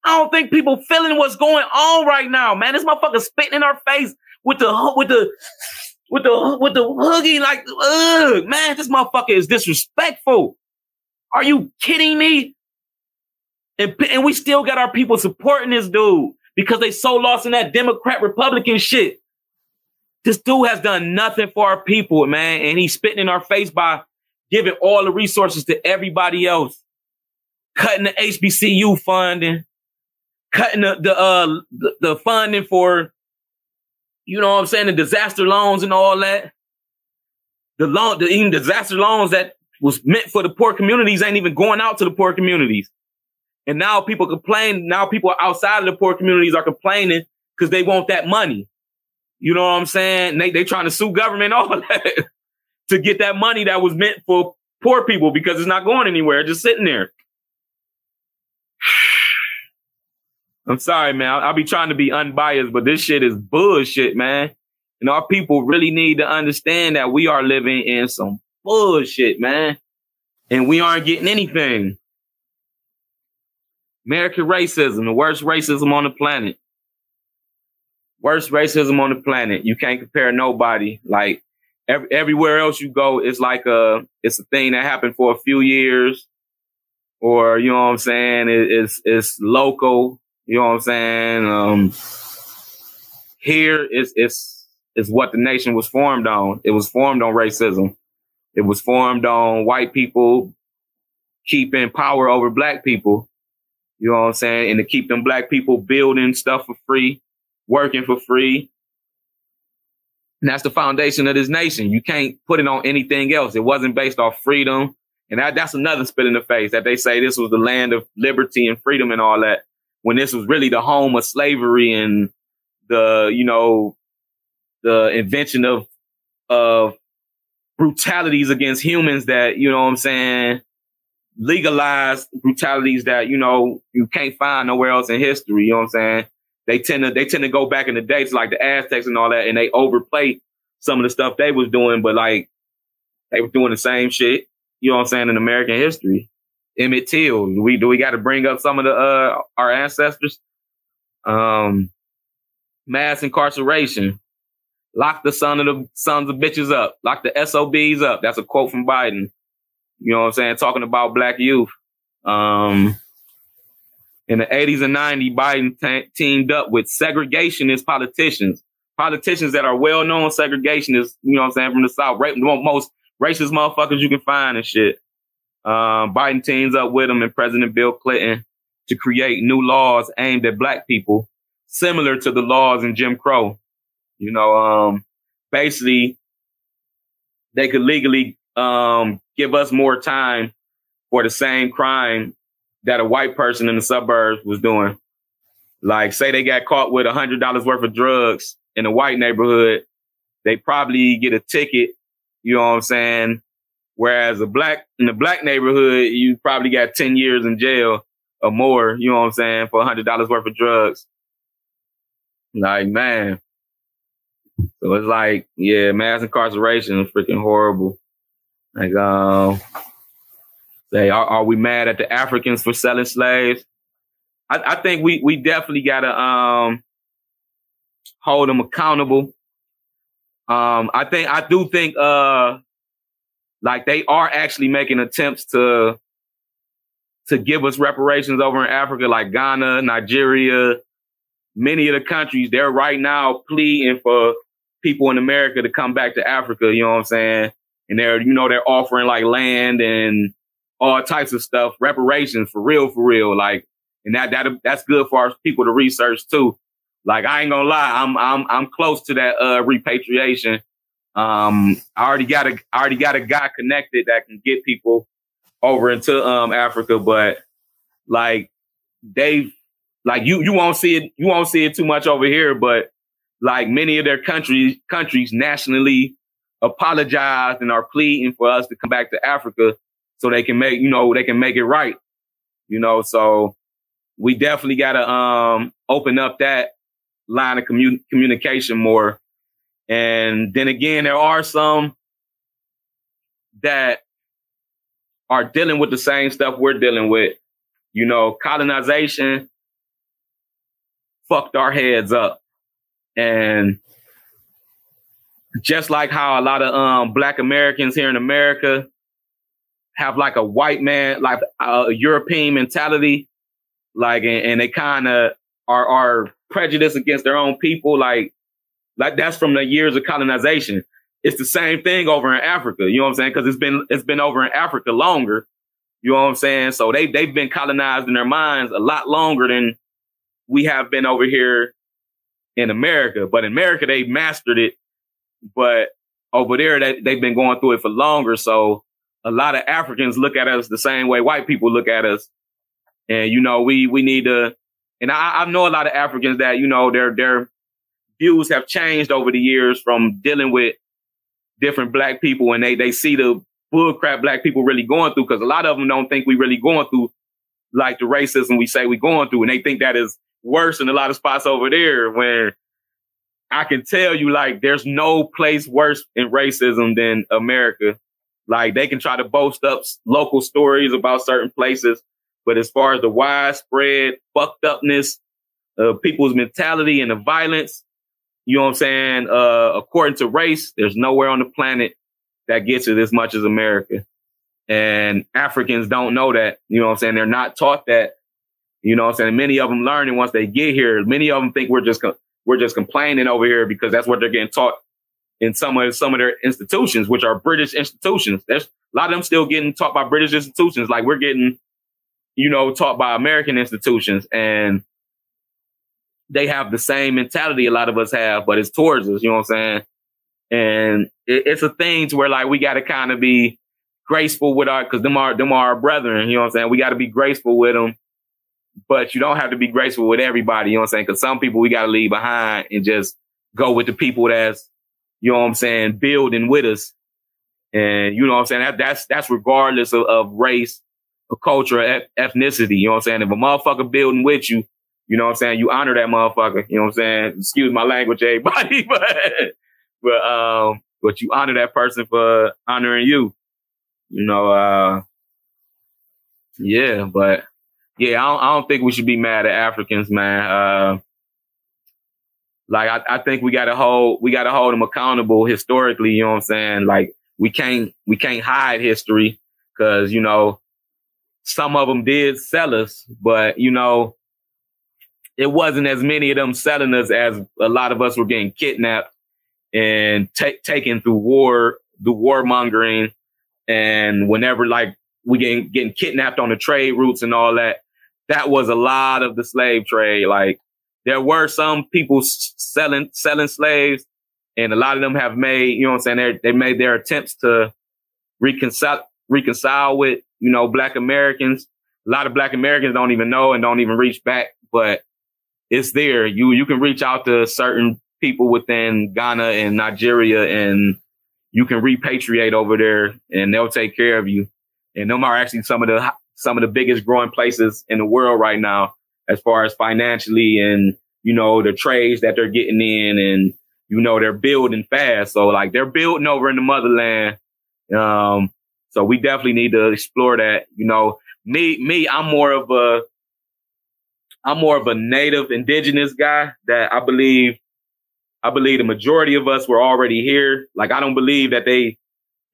I don't think people feeling what's going on right now, man. This motherfucker spitting in our face with the with the with the with the hoogie, like, ugh, man, this motherfucker is disrespectful. Are you kidding me? And, and we still got our people supporting this dude because they so lost in that Democrat Republican shit. This dude has done nothing for our people, man. And he's spitting in our face by giving all the resources to everybody else, cutting the HBCU funding, cutting the the uh the, the funding for you know what I'm saying, the disaster loans and all that. The loan, the even disaster loans that was meant for the poor communities ain't even going out to the poor communities. And now people complain. Now people outside of the poor communities are complaining because they want that money. You know what I'm saying? They they trying to sue government all that to get that money that was meant for poor people because it's not going anywhere, just sitting there. I'm sorry, man. I'll, I'll, be trying to be unbiased, but this shit is bullshit, man. And our people really need to understand that we are living in some bullshit, man. And we aren't getting anything. American racism, the worst racism on the planet. Worst racism on the planet. You can't compare nobody. Like every, everywhere else you go, it's like a, it's a thing that happened for a few years or, you know what I'm saying? It, it's, it's local you know what I'm saying? Um, here is it's is what the nation was formed on. It was formed on racism. It was formed on white people keeping power over black people. You know what I'm saying? And to keep them black people building stuff for free, working for free. And that's the foundation of this nation. You can't put it on anything else. It wasn't based off freedom. And that, that's another spit in the face that they say this was the land of liberty and freedom and all that when this was really the home of slavery and the, you know, the invention of, of brutalities against humans that, you know what I'm saying, legalized brutalities that, you know, you can't find nowhere else in history. You know what I'm saying? They tend to, they tend to go back in the days like the Aztecs and all that, and they overplay some of the stuff they was doing, but like they were doing the same shit, you know what I'm saying, in American history. Emmett Till. Do we do we got to bring up some of the uh our ancestors? Um, mass incarceration. Lock the son of the sons of bitches up. Lock the SOBs up. That's a quote from Biden. You know what I'm saying? Talking about black youth. Um, in the 80s and 90s, Biden t- teamed up with segregationist politicians. Politicians that are well known segregationists, you know what I'm saying, from the South, right, most racist motherfuckers you can find and shit. Um, Biden teams up with him and President Bill Clinton to create new laws aimed at black people, similar to the laws in Jim Crow. You know, um, basically they could legally, um, give us more time for the same crime that a white person in the suburbs was doing. Like, say they got caught with a hundred dollars worth of drugs in a white neighborhood, they probably get a ticket. You know what I'm saying? Whereas a black in the black neighborhood, you probably got 10 years in jail or more, you know what I'm saying, for a hundred dollars worth of drugs. Like, man. So it's like, yeah, mass incarceration is freaking horrible. Like, um, say, are, are we mad at the Africans for selling slaves? I, I think we, we definitely gotta, um, hold them accountable. Um, I think, I do think, uh, like they are actually making attempts to to give us reparations over in Africa, like Ghana, Nigeria, many of the countries. They're right now pleading for people in America to come back to Africa. You know what I'm saying? And they're you know they're offering like land and all types of stuff, reparations for real, for real. Like, and that that that's good for our people to research too. Like I ain't gonna lie, I'm I'm I'm close to that uh repatriation. Um, I already got a I already got a guy connected that can get people over into um Africa, but like they've like you you won't see it you won't see it too much over here, but like many of their countries countries nationally apologize and are pleading for us to come back to Africa so they can make you know they can make it right. You know, so we definitely got to um open up that line of commun- communication more. And then again, there are some that are dealing with the same stuff we're dealing with. You know, colonization fucked our heads up. And just like how a lot of um, black Americans here in America have like a white man, like a European mentality, like, and, and they kind of are, are prejudiced against their own people. Like, like that's from the years of colonization. It's the same thing over in Africa. You know what I'm saying? Cause it's been, it's been over in Africa longer. You know what I'm saying? So they, they've been colonized in their minds a lot longer than we have been over here in America. But in America, they mastered it. But over there, they, they've been going through it for longer. So a lot of Africans look at us the same way white people look at us. And, you know, we, we need to, and I, I know a lot of Africans that, you know, their, their views have changed over the years from dealing with different black people and they, they see the bullcrap black people really going through. Cause a lot of them don't think we really going through like the racism we say we going through. And they think that is worse in a lot of spots over there when I can tell you like there's no place worse in racism than America. Like they can try to boast up local stories about certain places, but as far as the widespread fucked upness, uh, people's mentality and the violence, you know what I'm saying? Uh, according to race, there's nowhere on the planet that gets it as much as America. And Africans don't know that, you know what I'm saying? They're not taught that, you know what I'm saying? Many of them learn it once they get here. Many of them think we're just, we're just complaining over here because that's what they're getting taught in some of some of their institutions, which are British institutions. There's a lot of them still getting taught by British institutions, like we're getting, you know, taught by American institutions, and they have the same mentality a lot of us have, but it's towards us. You know what I'm saying? And it, it's a thing to where like we got to kind of be graceful with our, because them are them are our brethren. You know what I'm saying? We got to be graceful with them, but you don't have to be graceful with everybody. You know what I'm saying? Because some people we got to leave behind and just go with the people that's you know what I'm saying, building with us. And you know what I'm saying? That, that's that's regardless of, of race, or culture, or ethnicity. You know what I'm saying? If a motherfucker building with you, you know what I'm saying, you honor that motherfucker. You know what I'm saying? Excuse my language, everybody, but but um, but you honor that person for honoring you. You know, uh, yeah, but yeah, I don't, I don't think we should be mad at Africans, man. Uh, like I, I think we gotta hold we gotta hold them accountable historically, you know what I'm saying? Like we can't we can't hide history because, you know, some of them did sell us, but you know, it wasn't as many of them selling us as a lot of us were getting kidnapped and taken through war, the warmongering, and whenever like we getting getting kidnapped on the trade routes and all that, that was a lot of the slave trade. Like there were some people selling selling slaves, and a lot of them have made, you know what I'm saying, They they made their attempts to reconcile reconcile with, you know, black Americans. A lot of black Americans don't even know and don't even reach back, but it's there. You you can reach out to certain people within Ghana and Nigeria and you can repatriate over there and they'll take care of you. And them are actually some of the some of the biggest growing places in the world right now as far as financially and, you know, the trades that they're getting in and, you know, they're building fast. So like they're building over in the motherland. Um, so we definitely need to explore that. You know, me, me, I'm more of a, I'm more of a native indigenous guy that I believe, I believe the majority of us were already here. Like I don't believe that they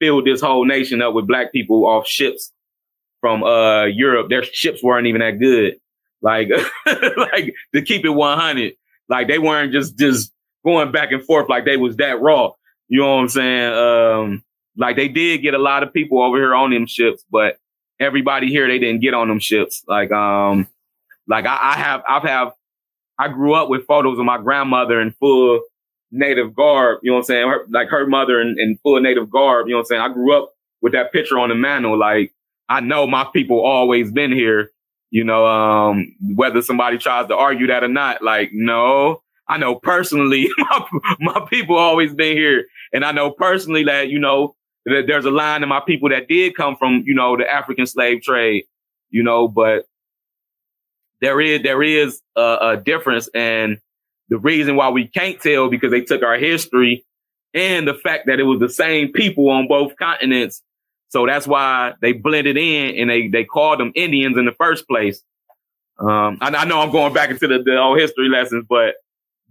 filled this whole nation up with black people off ships from uh Europe. Their ships weren't even that good. Like, like to keep it 100. Like they weren't just just going back and forth like they was that raw. You know what I'm saying? Um, like they did get a lot of people over here on them ships, but everybody here they didn't get on them ships. Like, um, like I, I have, I've have, I grew up with photos of my grandmother in full native garb. You know what I'm saying? Her, like her mother in, in full native garb. You know what I'm saying? I grew up with that picture on the mantle. Like I know my people always been here. You know, um, whether somebody tries to argue that or not, like, no, I know personally, my, my people always been here. And I know personally that, you know, that there's a line of my people that did come from, you know, the African slave trade, you know, but there is, there is a, a difference. And the reason why we can't tell because they took our history and the fact that it was the same people on both continents. So that's why they blended in and they, they called them Indians in the first place. Um, I, I know I'm going back into the, the old history lessons, but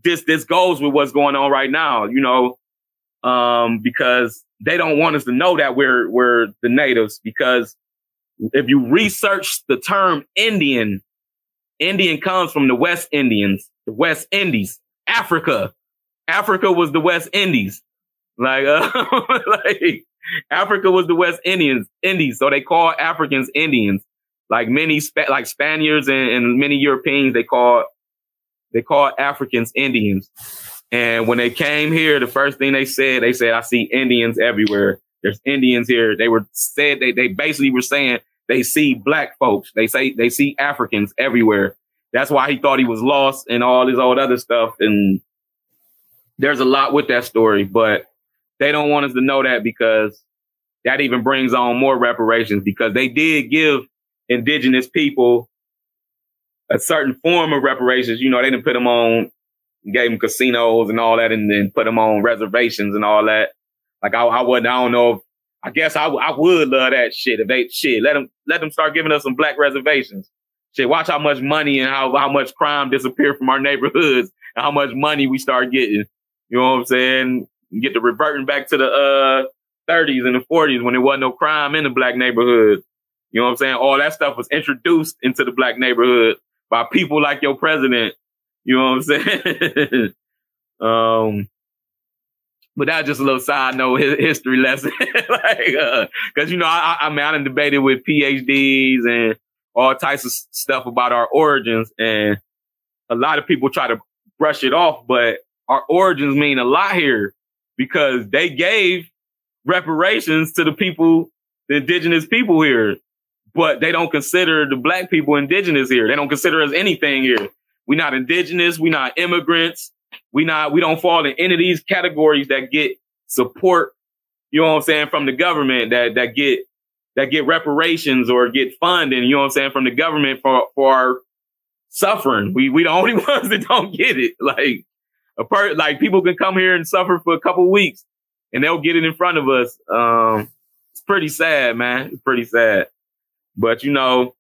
this this goes with what's going on right now, you know, um, because they don't want us to know that we're we're the natives. Because if you research the term Indian, Indian comes from the West Indians, the West Indies, Africa. Africa was the West Indies, like uh, like Africa was the West Indians, Indies. So they call Africans Indians. Like many, like Spaniards and, and many Europeans, they call they call Africans Indians. And when they came here, the first thing they said, they said, I see Indians everywhere. There's Indians here. They were said they, they basically were saying they see black folks. They say they see Africans everywhere. That's why he thought he was lost and all this old other stuff. And there's a lot with that story, but they don't want us to know that because that even brings on more reparations because they did give indigenous people a certain form of reparations. You know, they didn't put them on, gave them casinos and all that, and then put them on reservations and all that. Like I, I wouldn't, I don't know. If, I guess I, I would love that shit if they shit let them let them start giving us some black reservations. Shit, watch how much money and how how much crime disappear from our neighborhoods and how much money we start getting. You know what I'm saying? Get the reverting back to the uh 30s and the 40s when there wasn't no crime in the black neighborhood. You know what I'm saying? All that stuff was introduced into the black neighborhood by people like your president. You know what I'm saying? um, but that's just a little side note, history lesson. like, uh, cause you know, I, I mean, I done debated with PhDs and all types of stuff about our origins. And a lot of people try to brush it off, but our origins mean a lot here because they gave reparations to the people, the indigenous people here but they don't consider the black people indigenous here. They don't consider us anything here. We're not indigenous. We're not immigrants. We not, we don't fall in any of these categories that get support, you know what I'm saying, from the government that, that get, that get reparations or get funding, you know what I'm saying, from the government for, for our suffering. We, we the only ones that don't get it. Like a part, like people can come here and suffer for a couple weeks and they'll get it in front of us. Um, it's pretty sad, man. It's pretty sad. But you know,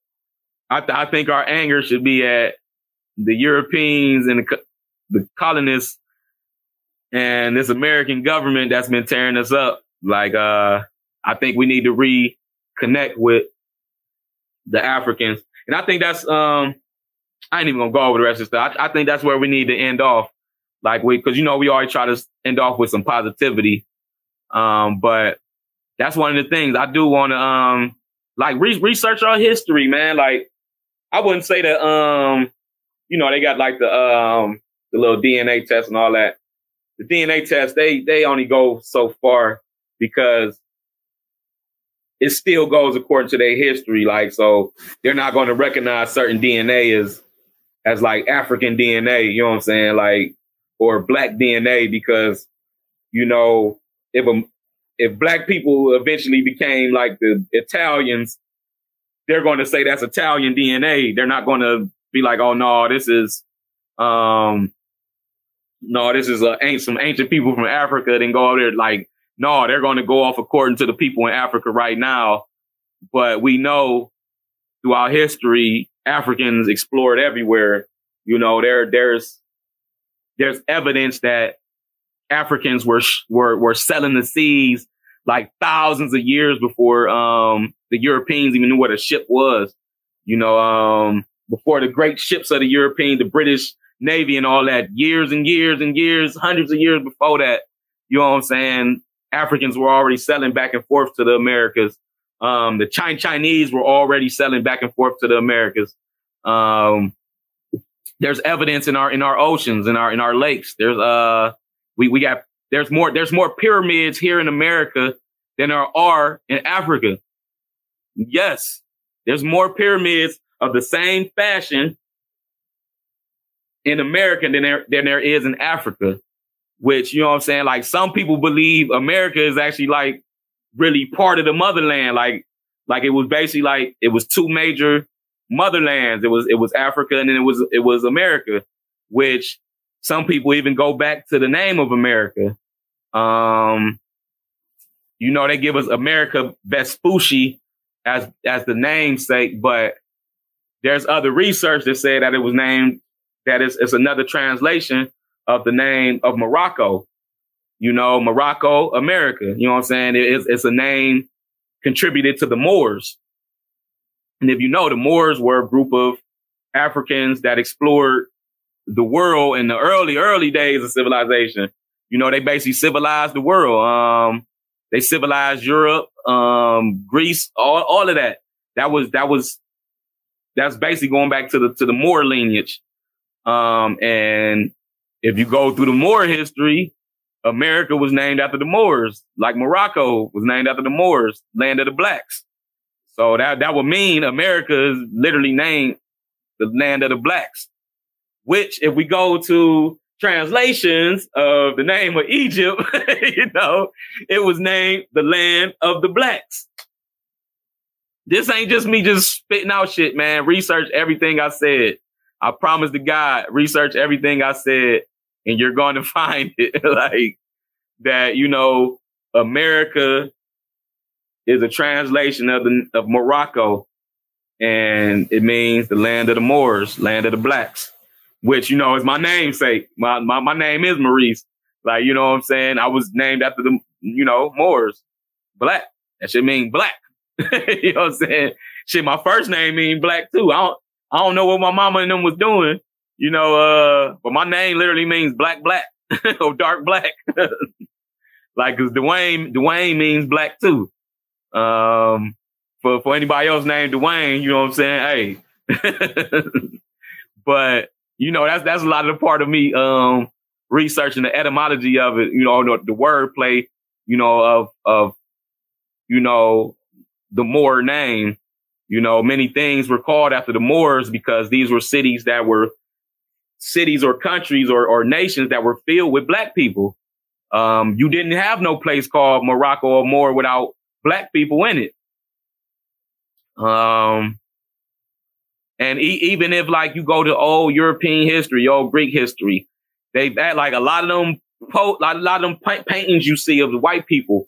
I, th- I think our anger should be at the Europeans and the, co- the colonists and this American government that's been tearing us up. Like, uh, I think we need to reconnect with the Africans. And I think that's, um, I ain't even gonna go over the rest of stuff. I, I think that's where we need to end off. Like we, cause you know, we always try to end off with some positivity. Um, but that's one of the things I do want to, um, like re- research our history, man. Like I wouldn't say that um, you know, they got like the um the little DNA test and all that. The DNA test, they they only go so far because it still goes according to their history. Like, so they're not going to recognize certain DNA as as like African DNA, you know what I'm saying? Like, or black DNA because, you know, if a if black people eventually became like the Italians, they're going to say that's Italian DNA. They're not going to be like, oh no, this is, um, no, this is a, some ancient people from Africa. Then go over there like, no, they're going to go off according to the people in Africa right now. But we know throughout history, Africans explored everywhere. You know, there, there's, there's evidence that Africans were were were selling the seas like thousands of years before um, the Europeans even knew what a ship was. You know, um, before the great ships of the European, the British Navy and all that, years and years and years, hundreds of years before that, you know what I'm saying? Africans were already selling back and forth to the Americas. Um, the Chinese were already selling back and forth to the Americas. Um, there's evidence in our in our oceans, in our in our lakes. There's uh we we got there's more there's more pyramids here in America than there are in Africa. Yes, there's more pyramids of the same fashion in America than there than there is in Africa. Which you know what I'm saying? Like some people believe America is actually like really part of the motherland. Like like it was basically like it was two major motherlands. It was it was Africa and then it was it was America, which some people even go back to the name of America. Um, you know, they give us Amerigo Vespucci as as the namesake, but there's other research that say that it was named that it's another translation of the name of Morocco. You know, Morocco, America. You know what I'm saying? It's, it's a name contributed to the Moors. And if you know, the Moors were a group of Africans that explored the world in the early, early days of civilization. You know, they basically civilized the world. Um, they civilized Europe, um, Greece, all, all of that. That was, that was, that's basically going back to the, to the Moor lineage. Um, and if you go through the Moor history, America was named after the Moors, like Morocco was named after the Moors, land of the blacks. So that, that would mean America is literally named the land of the blacks, which if we go to translations of the name of Egypt, you know, it was named the land of the blacks. This ain't just me just spitting out shit, man. Research everything I said. I promise to God, research everything I said, and you're going to find it like that, you know, America is a translation of the of Morocco, and it means the land of the Moors, land of the blacks, which you know is my namesake. My my my name is Maurice. Like you know what I'm saying. I was named after the you know Moors, black. That should mean black. you know what I'm saying. Shit, my first name mean black too. I don't I don't know what my mama and them was doing. You know, uh, but my name literally means black black or dark black. like, cause Dwayne, Dwayne means black too. Um, for, for anybody else named Dwayne, you know what I'm saying? Hey, but you know, that's, that's a lot of the part of me, um, researching the etymology of it, you know, the, the wordplay, you know, of, of, you know, the Moor name, you know, many things were called after the Moors because these were cities that were cities or countries or, or nations that were filled with black people. Um, you didn't have no place called Morocco or more without black people in it. Um, and e- even if like you go to old European history, old Greek history, they've had like a lot of them, po- a lot of them pa- paintings you see of the white people.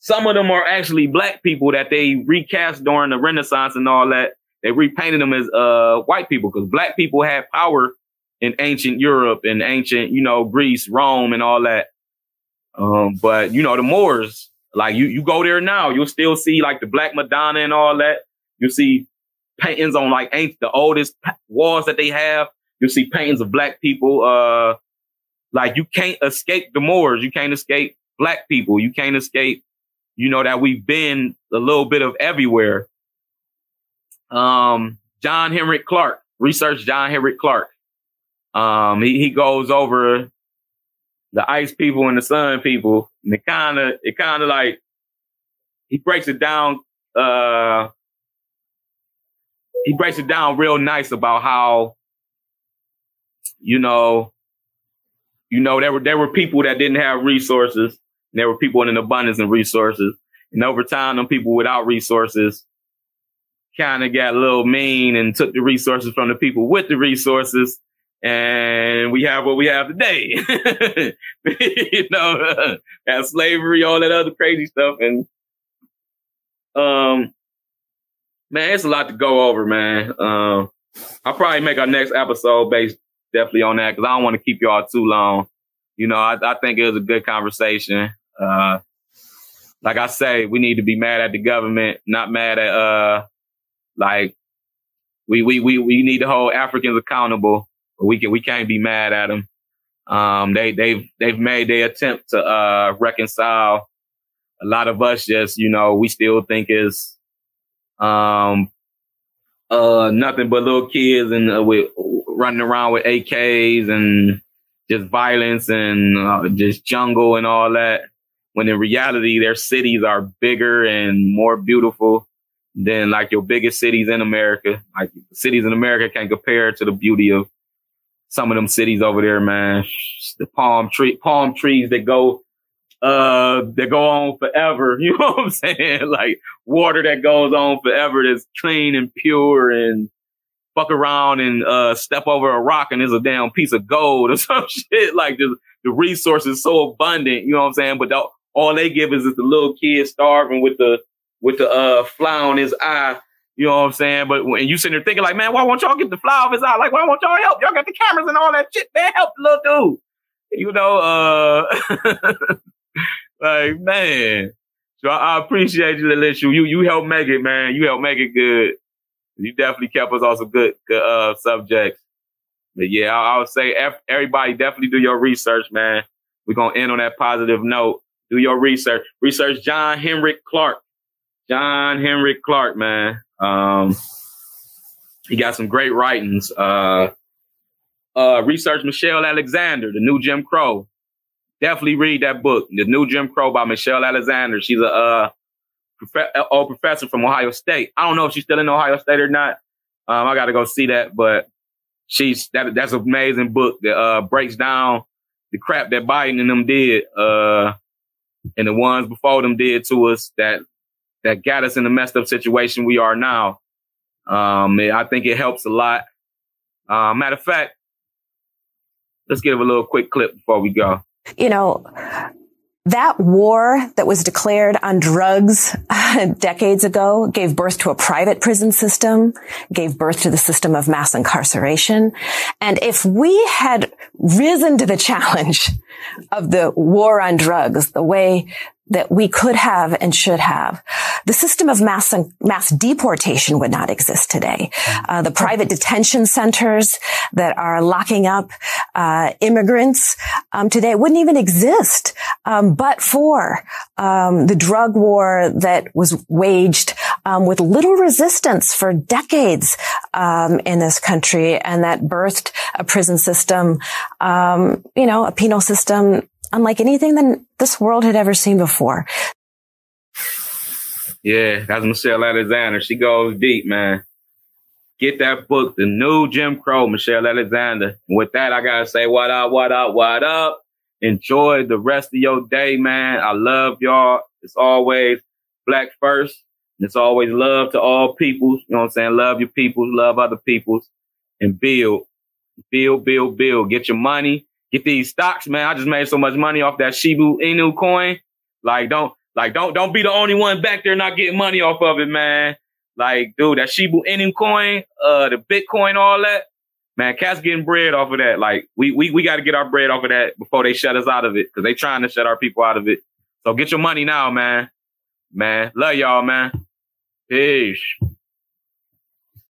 Some of them are actually black people that they recast during the Renaissance and all that. They repainted them as uh, white people because black people had power in ancient Europe and ancient, you know, Greece, Rome, and all that. Um, but you know, the Moors, like you, you go there now, you'll still see like the Black Madonna and all that. You'll see paintings on like ancient, the oldest walls that they have. You'll see paintings of black people. Uh, like you can't escape the Moors. You can't escape black people. You can't escape, you know, that we've been a little bit of everywhere. Um, John Henry Clarke, research John Henry Clarke. Um, he, he goes over the ice people and the sun people, and it kind of, it kind of like, he breaks it down, uh, he breaks it down real nice about how, you know, you know, there were, there were people that didn't have resources, and there were people in an abundance of resources. And over time, them people without resources kind of got a little mean and took the resources from the people with the resources and we have what we have today. you know, uh, slavery, all that other crazy stuff, and um, man, it's a lot to go over, man. Um, I'll probably make our next episode based definitely on that because I don't want to keep y'all too long. You know, I, I think it was a good conversation. Uh, like I say, we need to be mad at the government, not mad at uh like we we we we need to hold Africans accountable. We can we can't be mad at them. Um, they they've they've made their attempt to uh reconcile. A lot of us just you know we still think is um uh nothing but little kids and uh, with running around with AKs and just violence and uh, just jungle and all that. When in reality, their cities are bigger and more beautiful than like your biggest cities in America. Like cities in America can't compare to the beauty of some of them cities over there, man. The palm tree, palm trees that go, uh, that go on forever. You know what I'm saying? Like water that goes on forever that's clean and pure and fuck around and uh, step over a rock and there's a damn piece of gold or some shit. Like the, the resources so abundant, you know what I'm saying? But the, all they give is, is the little kid starving with the with the uh, fly on his eye. You know what I'm saying? But when you sitting there thinking like, man, why won't y'all get the fly off his eye? Like, why won't y'all help? Y'all got the cameras and all that shit. Man, help the little dude. You know, uh, like, man. So I, I appreciate you, Alicia. You you helped make it, man. You helped make it good you definitely kept us on some good, good uh, subjects. But yeah, I, I would say everybody definitely do your research, man. We're gonna end on that positive note. Do your research. Research John Henrik Clarke. John Henrik Clarke, man. Um, he got some great writings. Uh, uh, research Michelle Alexander, The New Jim Crow. Definitely read that book, The New Jim Crow by Michelle Alexander. She's a uh, prof- old professor from Ohio State. I don't know if she's still in Ohio State or not. Um, I got to go see that, but she's that that's an amazing book that uh, breaks down the crap that Biden and them did, uh, and the ones before them did to us that that got us in the messed up situation we are now. Um, I think it helps a lot. Uh, matter of fact, let's give a little quick clip before we go. You know, that war that was declared on drugs decades ago gave birth to a private prison system, gave birth to the system of mass incarceration. And if we had risen to the challenge of the war on drugs the way that we could have and should have. The system of mass mass deportation would not exist today. Uh, the private detention centers that are locking up uh, immigrants um, today wouldn't even exist, um, but for um, the drug war that was waged um, with little resistance for decades um, in this country, and that birthed a prison system, um, you know, a penal system unlike anything that this world had ever seen before. Yeah, that's Michelle Alexander. She goes deep, man. Get that book, The New Jim Crow, Michelle Alexander. With that, I gotta say, what up, what up, what up? Enjoy the rest of your day, man. I love y'all. It's always black first. It's always love to all peoples. You know what I'm saying? Love your peoples, love other peoples, and build, build, build, build. Get your money, get these stocks, man. I just made so much money off that Shiba Inu coin. Like, don't, like, don't, don't be the only one back there not getting money off of it, man. Like, dude, that Shiba Inu coin, uh, the Bitcoin, all that, man, cats getting bread off of that. Like, we, we, we got to get our bread off of that before they shut us out of it. Cause they trying to shut our people out of it. So get your money now, man. Man, love y'all, man. Peace.